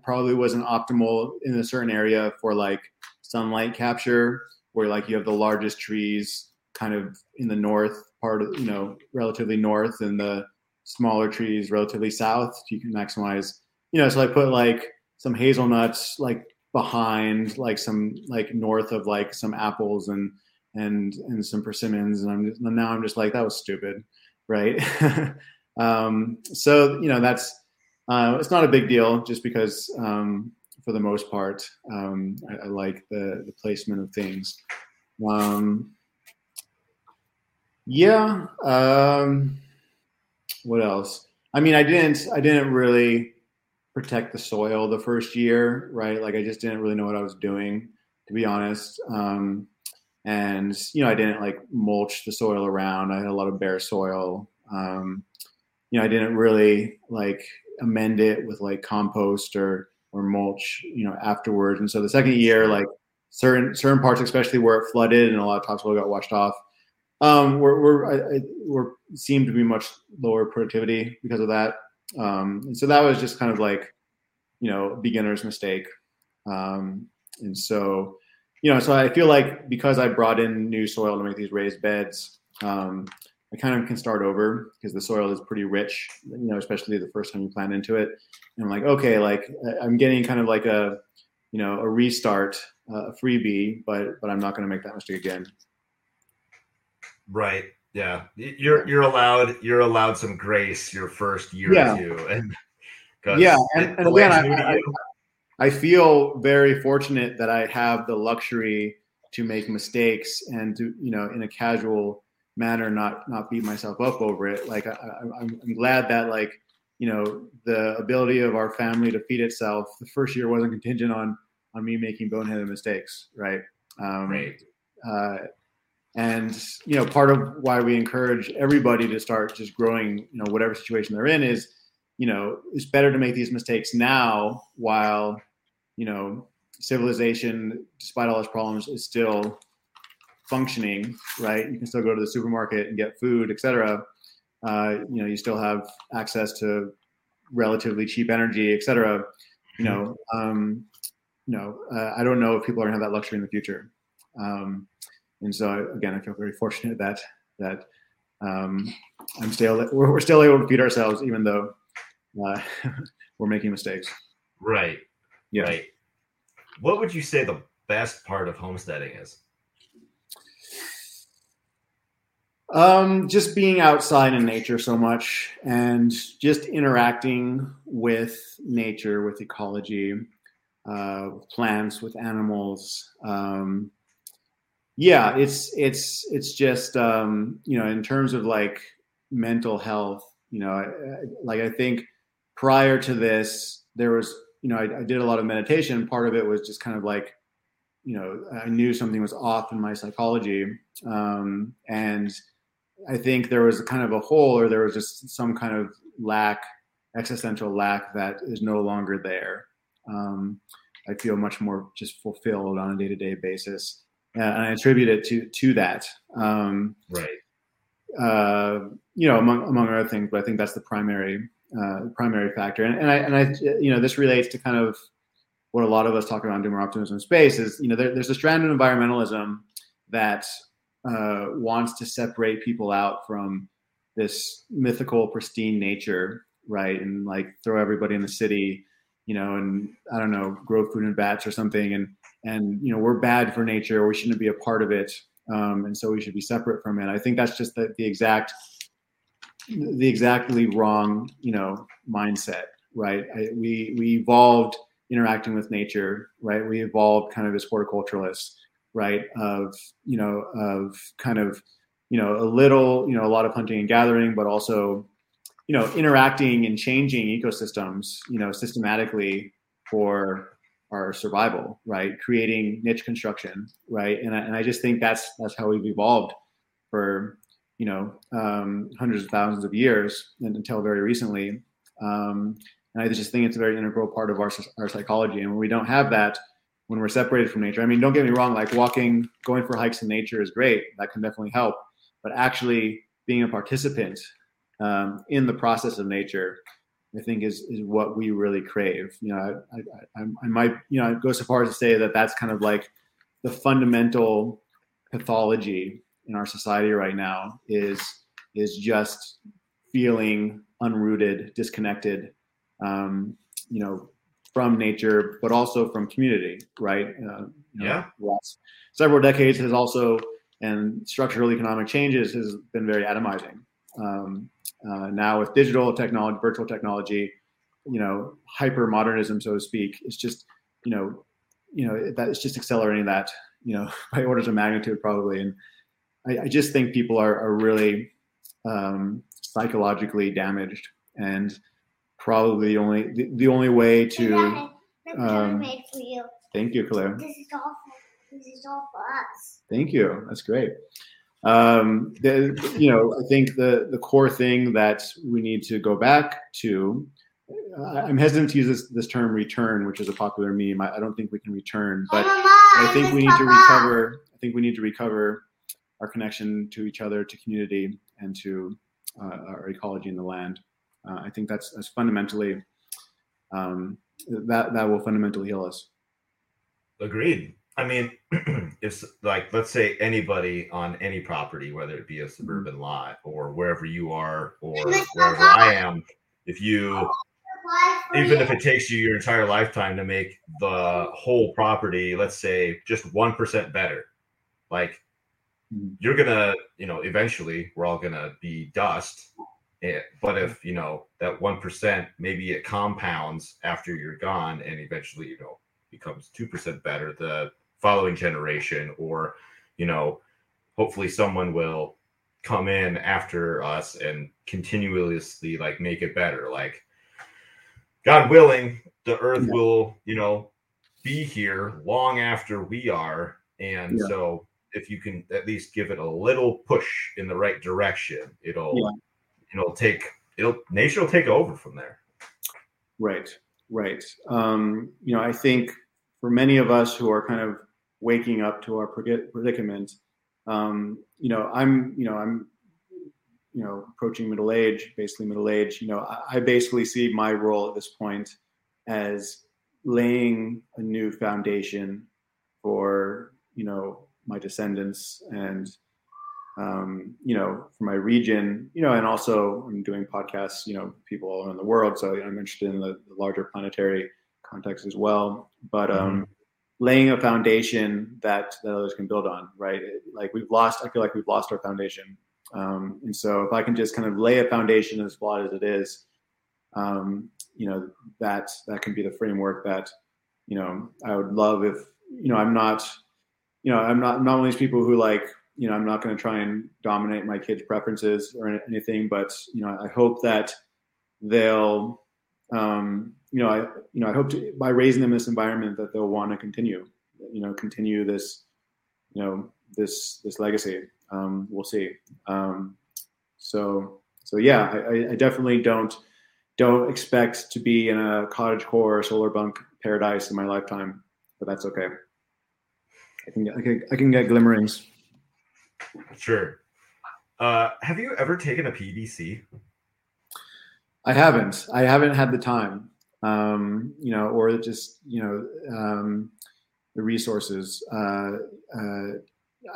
probably wasn't optimal in a certain area for like sunlight capture, where like you have the largest trees kind of in the north part of you know relatively north, and the smaller trees relatively south. You can maximize, you know. So I put like some hazelnuts like behind, like some like north of like some apples and and and some persimmons, and I'm just, now I'm just like that was stupid, right? um, so you know that's uh, it's not a big deal just because um, for the most part um, I, I, like the the placement of things. Um, yeah. Um, what else? I mean, I didn't I didn't really protect the soil the first year, right? Like I just didn't really know what I was doing, to be honest. Um, and you know, I didn't like mulch the soil around. I had a lot of bare soil. Um, you know, I didn't really like amend it with like compost or or mulch, you know, afterwards. And so the second year, like certain certain parts, especially where it flooded and a lot of topsoil got washed off, um, we're we're, I, we're seemed to be much lower productivity because of that. Um, and so that was just kind of like, you know, beginner's mistake. Um, and so, you know, so I feel like because I brought in new soil to make these raised beds, um, I kind of can start over because the soil is pretty rich, you know, especially the first time you plant into it. And I'm like, okay, like I'm getting kind of like a, you know, a restart, uh, a freebie, but but I'm not going to make that mistake again.
Right. Yeah. You're you're allowed you're allowed some grace your first year yeah. or two, and
yeah, and, and again, I, I, I feel very fortunate that I have the luxury to make mistakes and to you know in a casual manner not not beat myself up over it. Like I, I'm, I'm glad that like you know the ability of our family to feed itself the first year wasn't contingent on on me making boneheaded mistakes right? Um, right. uh, and you know part of why we encourage everybody to start just growing you know whatever situation they're in is you know it's better to make these mistakes now while you know civilization despite all its problems is still functioning right you can still go to the supermarket and get food etc uh, you know you still have access to relatively cheap energy etc you know um, you know uh, i don't know if people are going to have that luxury in the future um, and so again, I feel very fortunate that that um, I'm still we're, we're, still able to feed ourselves even though uh, we're making mistakes.
Right. Yeah. Right. What would you say the best part of homesteading is?
Um, just being outside in nature so much and just interacting with nature, with ecology, uh, plants, with animals. Um, yeah it's it's it's just um you know in terms of like mental health you know I, I, like i think prior to this there was you know I, I, did a lot of meditation part of it was just kind of like you know i knew something was off in my psychology um and i think there was a kind of a hole or there was just some kind of lack existential lack that is no longer there um i feel much more just fulfilled on a day-to-day basis uh, and I attribute it to to that. Um,
right.
Uh, you know, among among other things, but I think that's the primary uh, primary factor. And, and I and I you know this relates to kind of what a lot of us talk about in Doomer Optimism space is you know there, there's a strand of environmentalism that uh, wants to separate people out from this mythical pristine nature, right? And like throw everybody in the city, you know, and I don't know, grow food in vats or something, and and you know we're bad for nature we shouldn't be a part of it um, and so we should be separate from it. I think that's just the, the exact the exactly wrong you know mindset right? I, we we evolved interacting with nature right? We evolved kind of as horticulturalists right of you know of kind of you know a little you know a lot of hunting and gathering but also you know interacting and changing ecosystems you know systematically for our survival, right? Creating niche construction, right? And I, and I just think that's that's how we've evolved for you know um, hundreds of thousands of years and until very recently. Um, and I just think it's a very integral part of our our psychology. And when we don't have that, when we're separated from nature, I mean, don't get me wrong, like walking, going for hikes in nature is great. That can definitely help. But actually being a participant um, in the process of nature I think is is what we really crave. You know, I, I, I, I might you know go so far as to say that that's kind of like the fundamental pathology in our society right now is is just feeling unrooted, disconnected, um, you know, from nature, but also from community, right? Uh,
you know,
yeah. several decades has also, and structural economic changes has been very atomizing. Um, uh, now with digital technology, virtual technology, you know, hyper modernism, so to speak, it's just, you know, you know that it's just accelerating that, you know, by orders of magnitude probably. And I, I just think people are, are really um, psychologically damaged, and probably the only the, the only way to. Um, made for you. Thank you, Claire.
This is all for, this is all for us.
Thank you. That's great. Um, the, you know, I think the the core thing that we need to go back to. I'm hesitant to use this, this term return, which is a popular meme. I, I don't think we can return, but I think we need to recover. I think we need to recover our connection to each other, to community, and to uh, our ecology in the land. Uh, I think that's that's fundamentally um, that that will fundamentally heal us.
Agreed. I mean, if like let's say anybody on any property, whether it be a suburban lot or wherever you are or wherever I am, if you even if it takes you your entire lifetime to make the whole property, let's say just one percent better, like you're gonna, you know, eventually we're all gonna be dust. Eh, but if you know that one percent, maybe it compounds after you're gone, and eventually, you know, becomes two percent better the following generation, or you know, hopefully someone will come in after us and continuously like make it better. Like, God willing, the Earth yeah. will, you know, be here long after we are, and yeah. so if you can at least give it a little push in the right direction, it'll yeah. It'll take it'll nature will take over from there.
Right, right. Um, you know, I think for many of us who are kind of waking up to our predicament, um, you know, I'm you know I'm you know approaching middle age, basically middle age. You know, I, I basically see my role at this point as laying a new foundation for you know my descendants and um, you know for my region you know and also i'm doing podcasts you know people all around the world. So i'm interested in the, the larger planetary context as well. But um, mm-hmm. laying a foundation that that others can build on right? Like we've lost i feel like we've lost our foundation. Um, and so if i can just kind of lay a foundation as flawed as it is um, you know that that can be the framework that you know i would love if you know i'm not you know, I'm not I'm not one of these people who like, you know, I'm not going to try and dominate my kids' preferences or anything, but you know, I hope that they'll, um, you know, I you know, I hope to by raising them in this environment that they'll want to continue, you know, continue this, you know, this this legacy. Um, we'll see. Um, so so yeah, I, I definitely don't don't expect to be in a cottage core solarpunk paradise in my lifetime, but that's okay. I can I can, I can get glimmerings.
Sure. Uh, have you ever taken a PDC?
I haven't. I haven't had the time, um, you know, or just you know um, the resources. Uh, uh,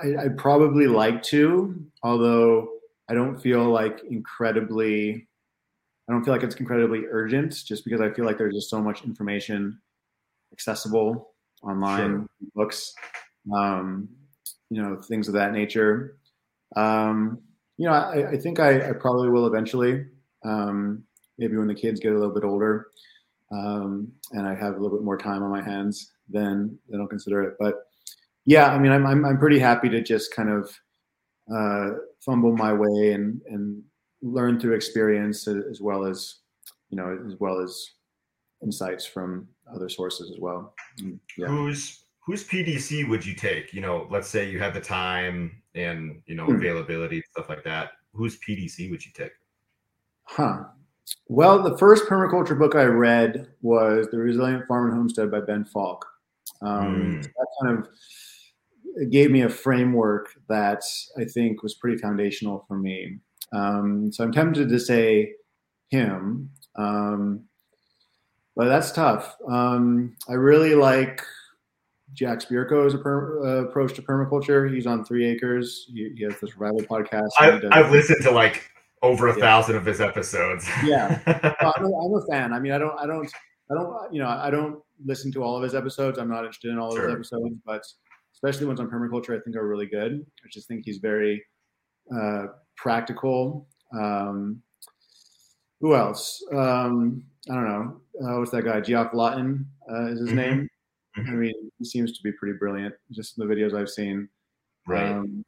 I, I'd probably like to, although I don't feel like incredibly. I don't feel like it's incredibly urgent, just because I feel like there's just so much information accessible online, sure. books um, you know, things of that nature. Um, you know, I, I think I, I, probably will eventually. Um, maybe when the kids get a little bit older um, and I have a little bit more time on my hands, then then I'll consider it. But yeah, I mean, I'm I'm, I'm pretty happy to just kind of uh, fumble my way and and learn through experience as well as you know as well as insights from other sources as well.
Mm, yeah. Who's whose PDC would you take? You know, let's say you had the time and you know hmm. availability stuff like that. Whose PDC would you take?
Huh. Well, the first permaculture book I read was The Resilient Farm and Homestead by Ben Falk. Um, mm. That kind of gave me a framework that I think was pretty foundational for me. Um, so I'm tempted to say him, um, but that's tough. Um, I really like Jack Spirko's per, uh, approach to permaculture. He's on Three Acres. He, he has the survival podcast.
I, I've listened to like over a yeah. thousand of his episodes.
yeah, well, I'm, a, I'm, a fan. I mean, I don't, I don't, I don't, you know, I don't listen to all of his episodes. I'm not interested in all of sure. his episodes, but especially ones on permaculture, I think are really good. I just think he's very uh, practical. Um, who else? Um, I don't know. Uh, what's that guy? Geoff Lawton uh, is his mm-hmm. name. Mm-hmm. I mean, he seems to be pretty brilliant, just in the videos I've seen.
Right. Um,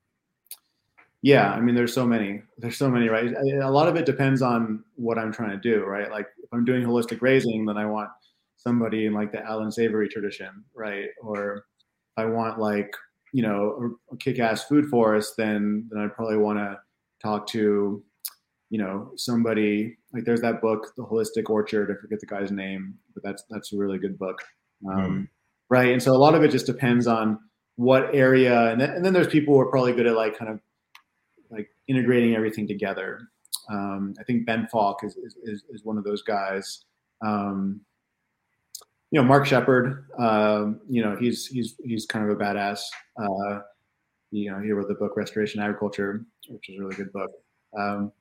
yeah, I mean, there's so many. There's so many, right? A lot of it depends on what I'm trying to do, right? Like if I'm doing holistic grazing, then I want somebody in like the Allan Savory tradition, right? Or I want like you know a, kick-ass food forest, then then I probably want to talk to you know somebody like there's that book, The Holistic Orchard. I forget the guy's name, but that's that's a really good book, um, mm. Right? And so a lot of it just depends on what area, and then, and then there's people who are probably good at like kind of like integrating everything together. Um, I think Ben Falk is, is, is one of those guys. Um, you know, Mark Shepard, um, you know, he's, he's, he's kind of a badass. Uh, you know, he wrote the book Restoration Agriculture, which is a really good book. Um,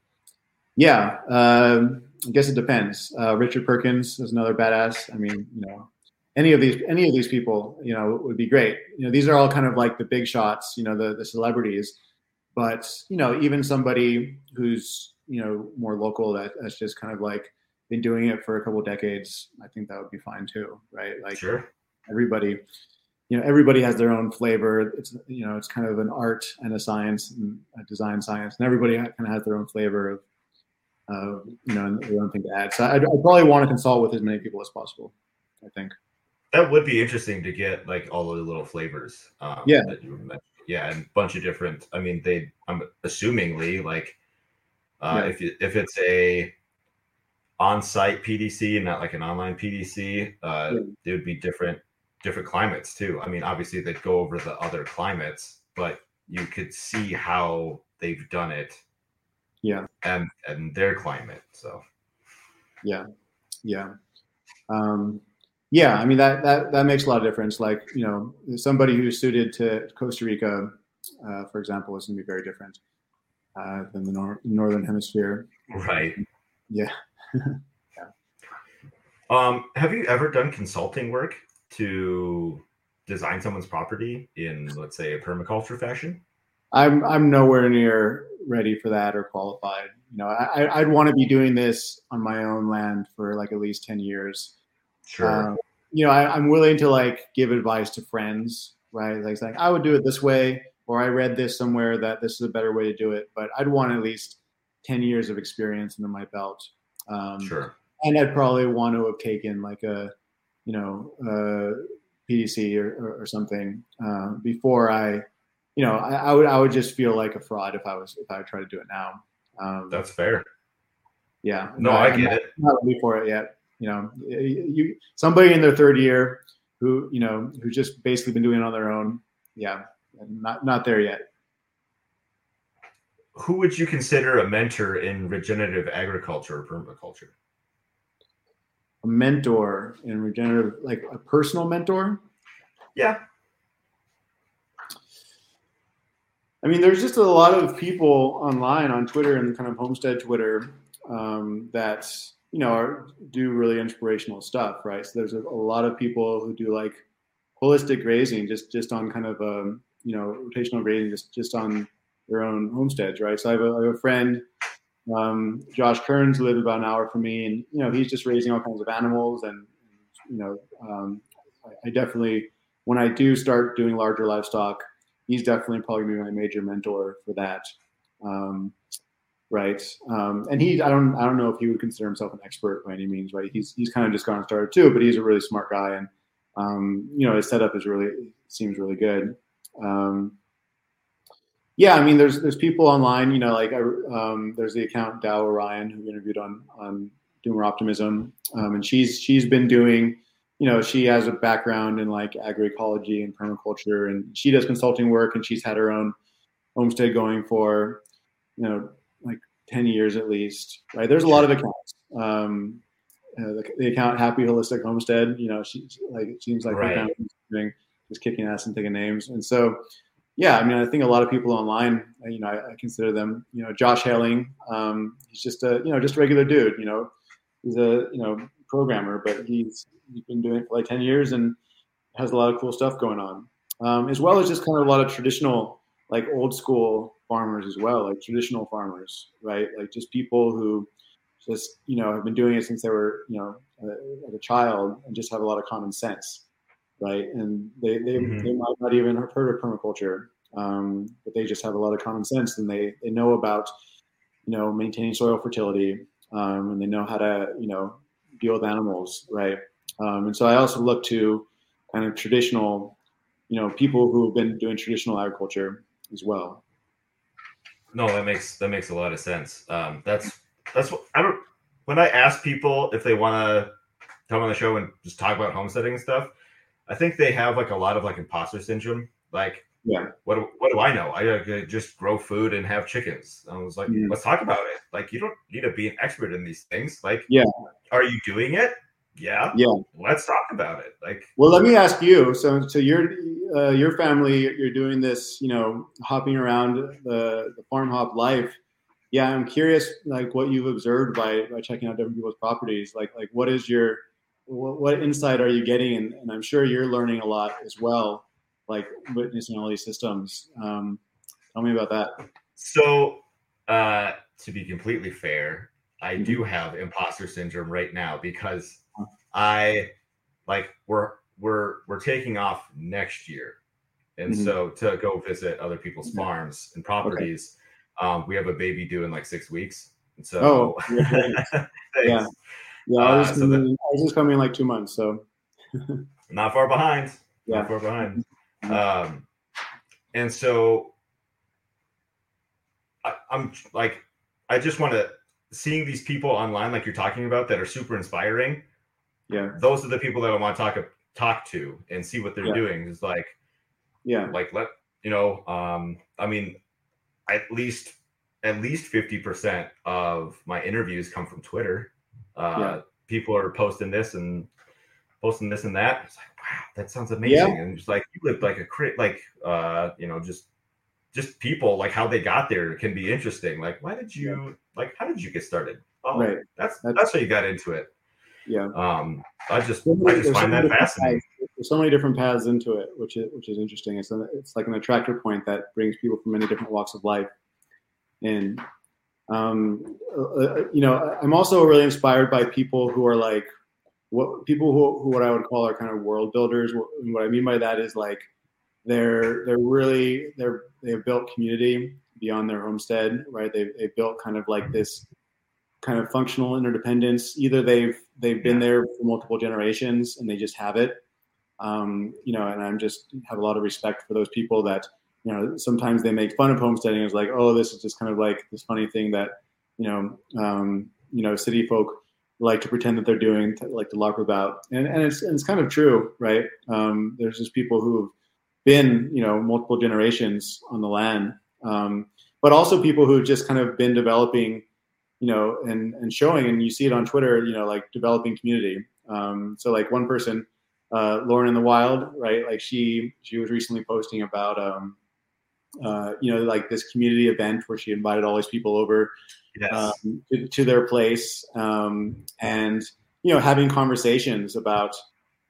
yeah, um, I guess it depends. Uh, Richard Perkins is another badass. I mean, you know, any of these any of these people, you know, would be great. You know, these are all kind of like the big shots. You know, the the celebrities. But you know, even somebody who's you know more local that, that's just kind of like been doing it for a couple decades, I think that would be fine too, right? Like
sure.
everybody, you know, everybody has their own flavor. It's you know, it's kind of an art and a science and a design science, and everybody kind of has their own flavor of, uh, you know, their own thing to add. So I'd, I'd probably want to consult with as many people as possible. I think
that would be interesting to get like all the little flavors.
Um, yeah,
that you yeah, and a bunch of different. I mean, they. I'm assumingly like uh, yeah. if you, if it's a on-site PDC and not like an online PDC, uh, yeah. it would be different different climates too. I mean, obviously they'd go over the other climates, but you could see how they've done it.
Yeah.
And and their climate. So.
Yeah. Yeah. Um, yeah, I mean that that that makes a lot of difference. Like you know, somebody who's suited to Costa Rica, uh, for example, is going to be very different uh, than the nor- northern hemisphere.
Right.
Yeah.
yeah. Um, have you ever done consulting work to design someone's property in, let's say, a permaculture fashion?
I'm I'm nowhere near ready for that or qualified. You know, I, I'd want to be doing this on my own land for like at least ten years
Sure. Um,
you know, I, am willing to like give advice to friends, right? Like, like I would do it this way, or I read this somewhere that this is a better way to do it. But I'd want at least ten years of experience under my belt.
Um, sure.
And I'd probably want to have taken like a, you know, a PDC or, or, or something uh, before I, you know, I, I, would I would just feel like a fraud if I was if I would try to do it now. Um,
That's fair.
Yeah.
No, I,
I
get it.
Not ready for it yet. You know, you somebody in their third year who you know who's just basically been doing it on their own. Yeah, not not there yet.
Who would you consider a mentor in regenerative agriculture or permaculture?
A mentor in regenerative, like a personal mentor.
Yeah.
I mean, there's just a lot of people online on Twitter and kind of homestead Twitter um, that you know, are, do really inspirational stuff, right? So there's a, a, lot of people who do like holistic grazing, just just on kind of um, you know rotational grazing, just just on their own homesteads, right? So I have a, I have a friend, um, Josh Kearns, who lives about an hour from me, and you know he's just raising all kinds of animals, and you know um, I, I, definitely when I do start doing larger livestock, he's definitely probably be my major mentor for that. Um, right? Um, and he, I don't, I don't know if he would consider himself an expert by any means, right? He's he's kind of just gone started too, but he's a really smart guy, and um, you know his setup is really seems really good. Um, yeah, I mean, there's there's people online, you know, like um, there's the account Tao Orion who interviewed on on Doomer Optimism, um, and she's she's been doing. You know, she has a background in like agroecology and permaculture, and she does consulting work, and she's had her own homestead going for, you know, 10 years at least, right? There's a lot of accounts. Um, uh, the, the, account Happy Holistic Homestead, you know, she like it seems like
right.
doing just kicking ass and taking names. And so, yeah, I mean, I think a lot of people online, you know, I, I consider them, you know, Josh Haling. Um, he's just a, you know, just a regular dude. You know, he's a, you know, programmer, but he's he's been doing it for like ten years and has a lot of cool stuff going on, um, as well as just kind of a lot of traditional, like old school farmers as well, like traditional farmers, right? Like just people who just you know have been doing it since they were you know uh, as a child and just have a lot of common sense right? And they they, mm-hmm. they might not even have heard of permaculture, um, but they just have a lot of common sense and they they know about you know maintaining soil fertility um, and they know how to you know deal with animals, right? Um, and so I also look to kind of traditional, you know, people who have been doing traditional agriculture as well.
No, that makes that makes a lot of sense. Um, that's that's what I don't. When I ask people if they want to come on the show and just talk about homesteading and stuff, I think they have like a lot of like imposter syndrome. Like,
yeah,
what what do I know? I uh, just grow food and have chickens. I was like, let's talk about it. Like, you don't need to be an expert in these things. Like,
yeah,
are you doing it? Yeah,
yeah.
Let's talk about it. Like,
well, let me ask you. So, so your uh, your family, you're doing this, you know, hopping around the the farm hop life. Yeah, I'm curious, like what you've observed by by checking out different people's properties. Like, like what is your what, what insight are you getting? And, and, I'm sure you're learning a lot as well, like witnessing all these systems. Um, tell me about that.
So, uh, to be completely fair, I mm-hmm. do have imposter syndrome right now because I like we're we're we're taking off next year, and mm-hmm. so to go visit other people's farms and properties, okay. um, we have a baby due in like six weeks, and so
oh, yeah. Yeah, I was, uh, so coming, I was just coming in like two months, so
not far behind. Yeah. Not far behind. Mm-hmm. Um, and so I, I'm like, I just want to seeing these people online, like you're talking about, that are super inspiring.
Yeah,
those are the people that I want to talk talk to and see what they're yeah. doing. Is like,
yeah,
like let you know. Um, I mean, at least at least fifty percent of my interviews come from Twitter. Uh, yeah. People are posting this and posting this and that. It's like, wow, that sounds amazing. Yeah. And just like you live like a crit, like uh, you know, just just people like how they got there can be interesting. Like, why did you like? How did you get started? Oh, right. That's that's, that's how you got into it.
Yeah.
Um, I just so many, I just find that fascinating.
Paths, there's so many different paths into it, which is which is interesting. It's it's like an attractor point that brings people from many different walks of life, and um, uh, uh, you know, I'm also really inspired by people who are like what people who, who what I would call are kind of world builders. And what I mean by that is like they're they're really they're they've built community beyond their homestead, right? They've they've built kind of like this kind of functional interdependence. Either they've they've been there for multiple generations and they just have it, um, you know. And I'm just have a lot of respect for those people that you know, sometimes they make fun of homesteading. It's like, oh, this is just kind of like this funny thing that, you know, um, you know, city folk like to pretend that they're doing, to, like to larp about, and and it's and it's kind of true, right? Um, there's just people who've been, you know, multiple generations on the land, um, but also people who've just kind of been developing, you know, and and showing, and you see it on Twitter, you know, like developing community. Um, so like one person, uh, Lauren in the Wild, right? Like she she was recently posting about um, uh, you know, like this community event where she invited all these people over yes. um, to, to, their place, um, and you know, having conversations about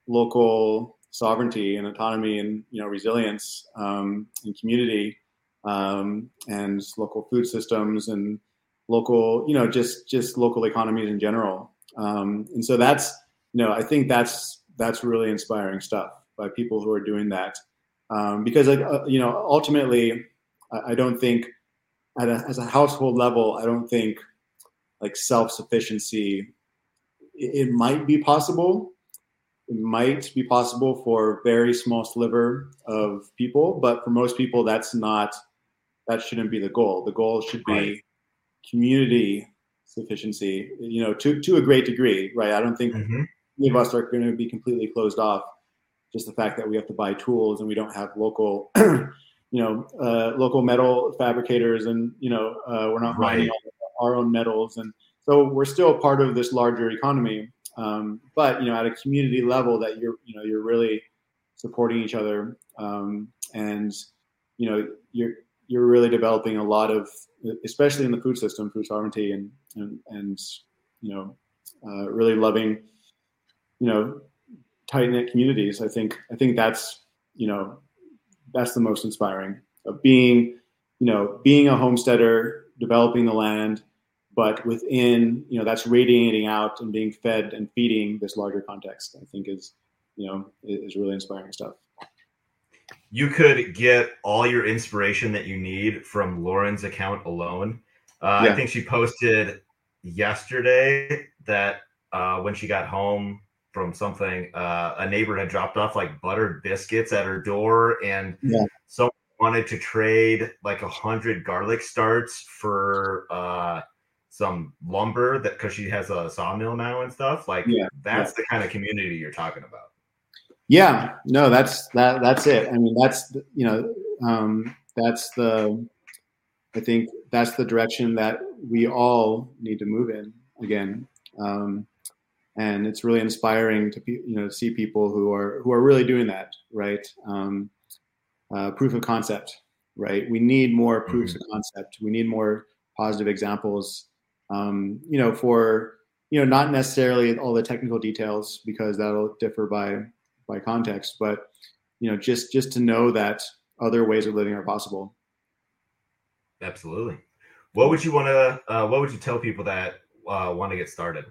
local sovereignty and autonomy and you know resilience um, and community um, and local food systems and local, you know, just just local economies in general. Um, and so that's you know, I think that's that's really inspiring stuff by people who are doing that um, because like uh, you know ultimately I, I don't think at a, as a household level I don't think like self sufficiency it, it, might be possible it might be possible for a very small sliver of people but for most people that's not that shouldn't be the goal the goal should be. Community sufficiency you know to to a great degree right i don't think mm-hmm. any of us are going to be completely closed off just the fact that we have to buy tools and we don't have local, you know, uh, local metal fabricators, and you know, uh, we're not right. our own metals, and so we're still part of this larger economy. Um, but you know, at a community level, that you're, you know, you're really supporting each other, um, and you know you're you're really developing a lot of, especially in the food system, food sovereignty, and and, and you know, uh, really loving, you know, tight knit communities. I think I think that's you know that's the most inspiring of being you know being a homesteader, developing the land, but within you know that's radiating out and being fed and feeding this larger context. I think is you know is really inspiring stuff
you could get all your inspiration that you need from Lauren's account alone. Uh, yeah. I think she posted yesterday that uh, when she got home from something, uh, a neighbor had dropped off like buttered biscuits at her door, and yeah. someone wanted to trade like a hundred garlic starts for uh, some lumber that because she has a sawmill now and stuff. Like yeah. that's the kind of community you're talking about.
Yeah, no, that's that. That's it. I mean, that's you know, um, that's the. I think that's the direction that we all need to move in again, um, and it's really inspiring to you know see people who are who are really doing that. Right, um, uh, proof of concept. Right, we need more proofs mm-hmm. of concept. We need more positive examples. Um, you know, for you know, not necessarily all the technical details because that'll differ by by context, but you know, just just to know that other ways of living are possible.
Absolutely. What would you want to? Uh, what would you tell people that uh, want to get started?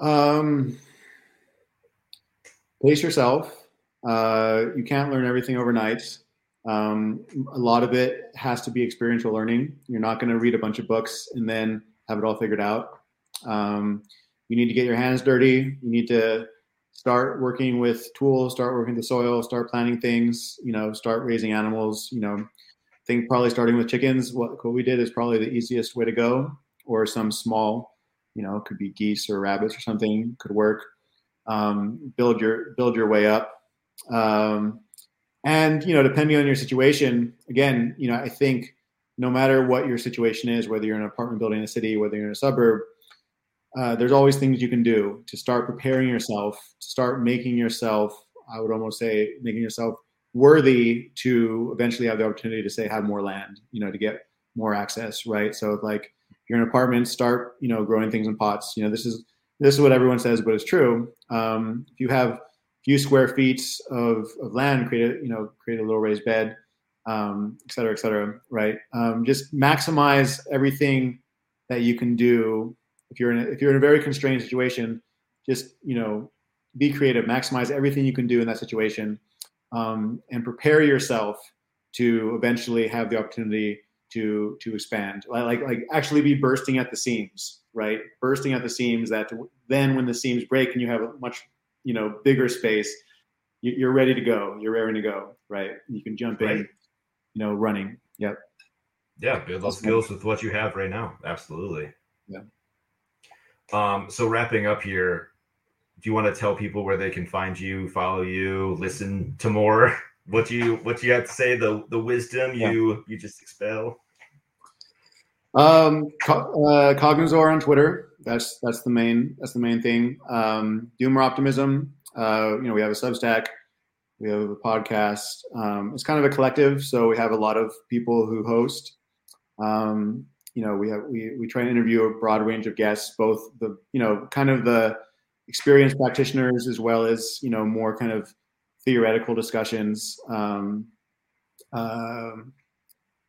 Um, pace yourself. Uh, you can't learn everything overnight. Um, a lot of it has to be experiential learning. You're not going to read a bunch of books and then have it all figured out. Um, you need to get your hands dirty. You need to start working with tools, start working the soil, start planting things, you know, start raising animals, you know, I think probably starting with chickens, what, what we did is probably the easiest way to go or some small, you know, could be geese or rabbits or something could work. Um, build your, build your way up. Um, and, you know, depending on your situation, again, you know, I think no matter what your situation is, whether you're in an apartment building in a city, whether you're in a suburb, uh, there's always things you can do to start preparing yourself, to start making yourself, I would almost say, making yourself worthy to eventually have the opportunity to say have more land, you know, to get more access, right? So like if you're in an apartment, start, you know, growing things in pots. You know, this is this is what everyone says, but it's true. Um, if you have a few square feet of, of land, create a, you know, create a little raised bed, um, et cetera, et cetera, right? Um, just maximize everything that you can do if you're in a, if you're in a very constrained situation, just you know be creative, maximize everything you can do in that situation, um, and prepare yourself to eventually have the opportunity to to expand. Like like actually be bursting at the seams, right? Bursting at the seams. That then when the seams break and you have a much you know bigger space, you're ready to go. You're ready to go, right? You can jump right. in, you know, running. Yep.
Yeah, build those skills with what you have right now. Absolutely.
Yeah.
Um, so wrapping up here, do you want to tell people where they can find you, follow you, listen to more? What you what you have to say, the the wisdom yeah. you you just expel.
Um, uh, Cognizor on Twitter. That's that's the main that's the main thing. Um, Doomer Optimism. Uh, you know, we have a Substack. We have a podcast. Um, it's kind of a collective, so we have a lot of people who host. Um, you know, we have we we try and interview a broad range of guests, both the you know kind of the experienced practitioners as well as you know more kind of theoretical discussions. Um, uh,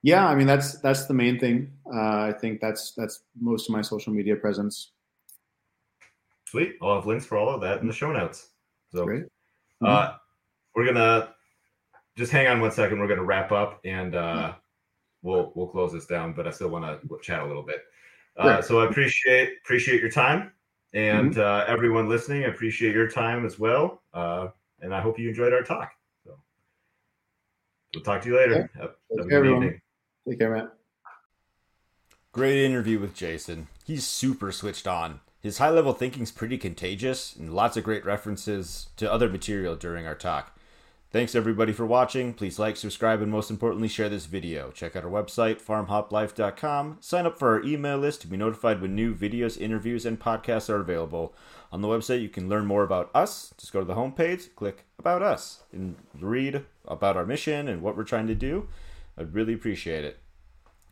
yeah, I mean that's that's the main thing. Uh, I think that's that's most of my social media presence.
Sweet. I'll have links for all of that in the show notes. So,
Great.
Uh, mm-hmm. we're gonna just hang on one second. We're gonna wrap up and. Uh, we'll we'll close this down, but I still want to chat a little bit. Uh, so I appreciate appreciate your time, and mm-hmm. uh, everyone listening, I appreciate your time as well. Uh, and I hope you enjoyed our talk. So we'll talk to you later.
Have, have care, everyone. Take care, Matt.
Great interview with Jason. He's super switched on. His high level thinking's pretty contagious, and lots of great references to other material during our talk.
Thanks everybody for watching. Please like, subscribe, and most importantly, share this video. Check out our website, farmhoplife.com. Sign up for our email list to be notified when new videos, interviews, and podcasts are available. On the website, you can learn more about us. Just go to the homepage, click About Us, and read about our mission and what we're trying to do. I'd really appreciate it.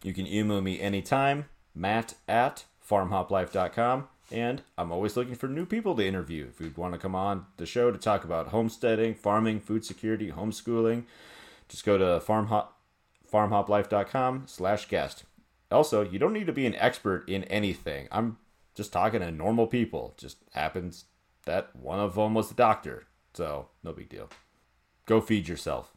You can email me anytime, matt at farmhoplife.com. And I'm always looking for new people to interview. If you'd want to come on the show to talk about homesteading, farming, food security, homeschooling, just go to farmhop, farmhoplife.com slash guest. Also, you don't need to be an expert in anything. I'm just talking to normal people. Just happens that one of them was a doctor. So, no big deal. Go feed yourself.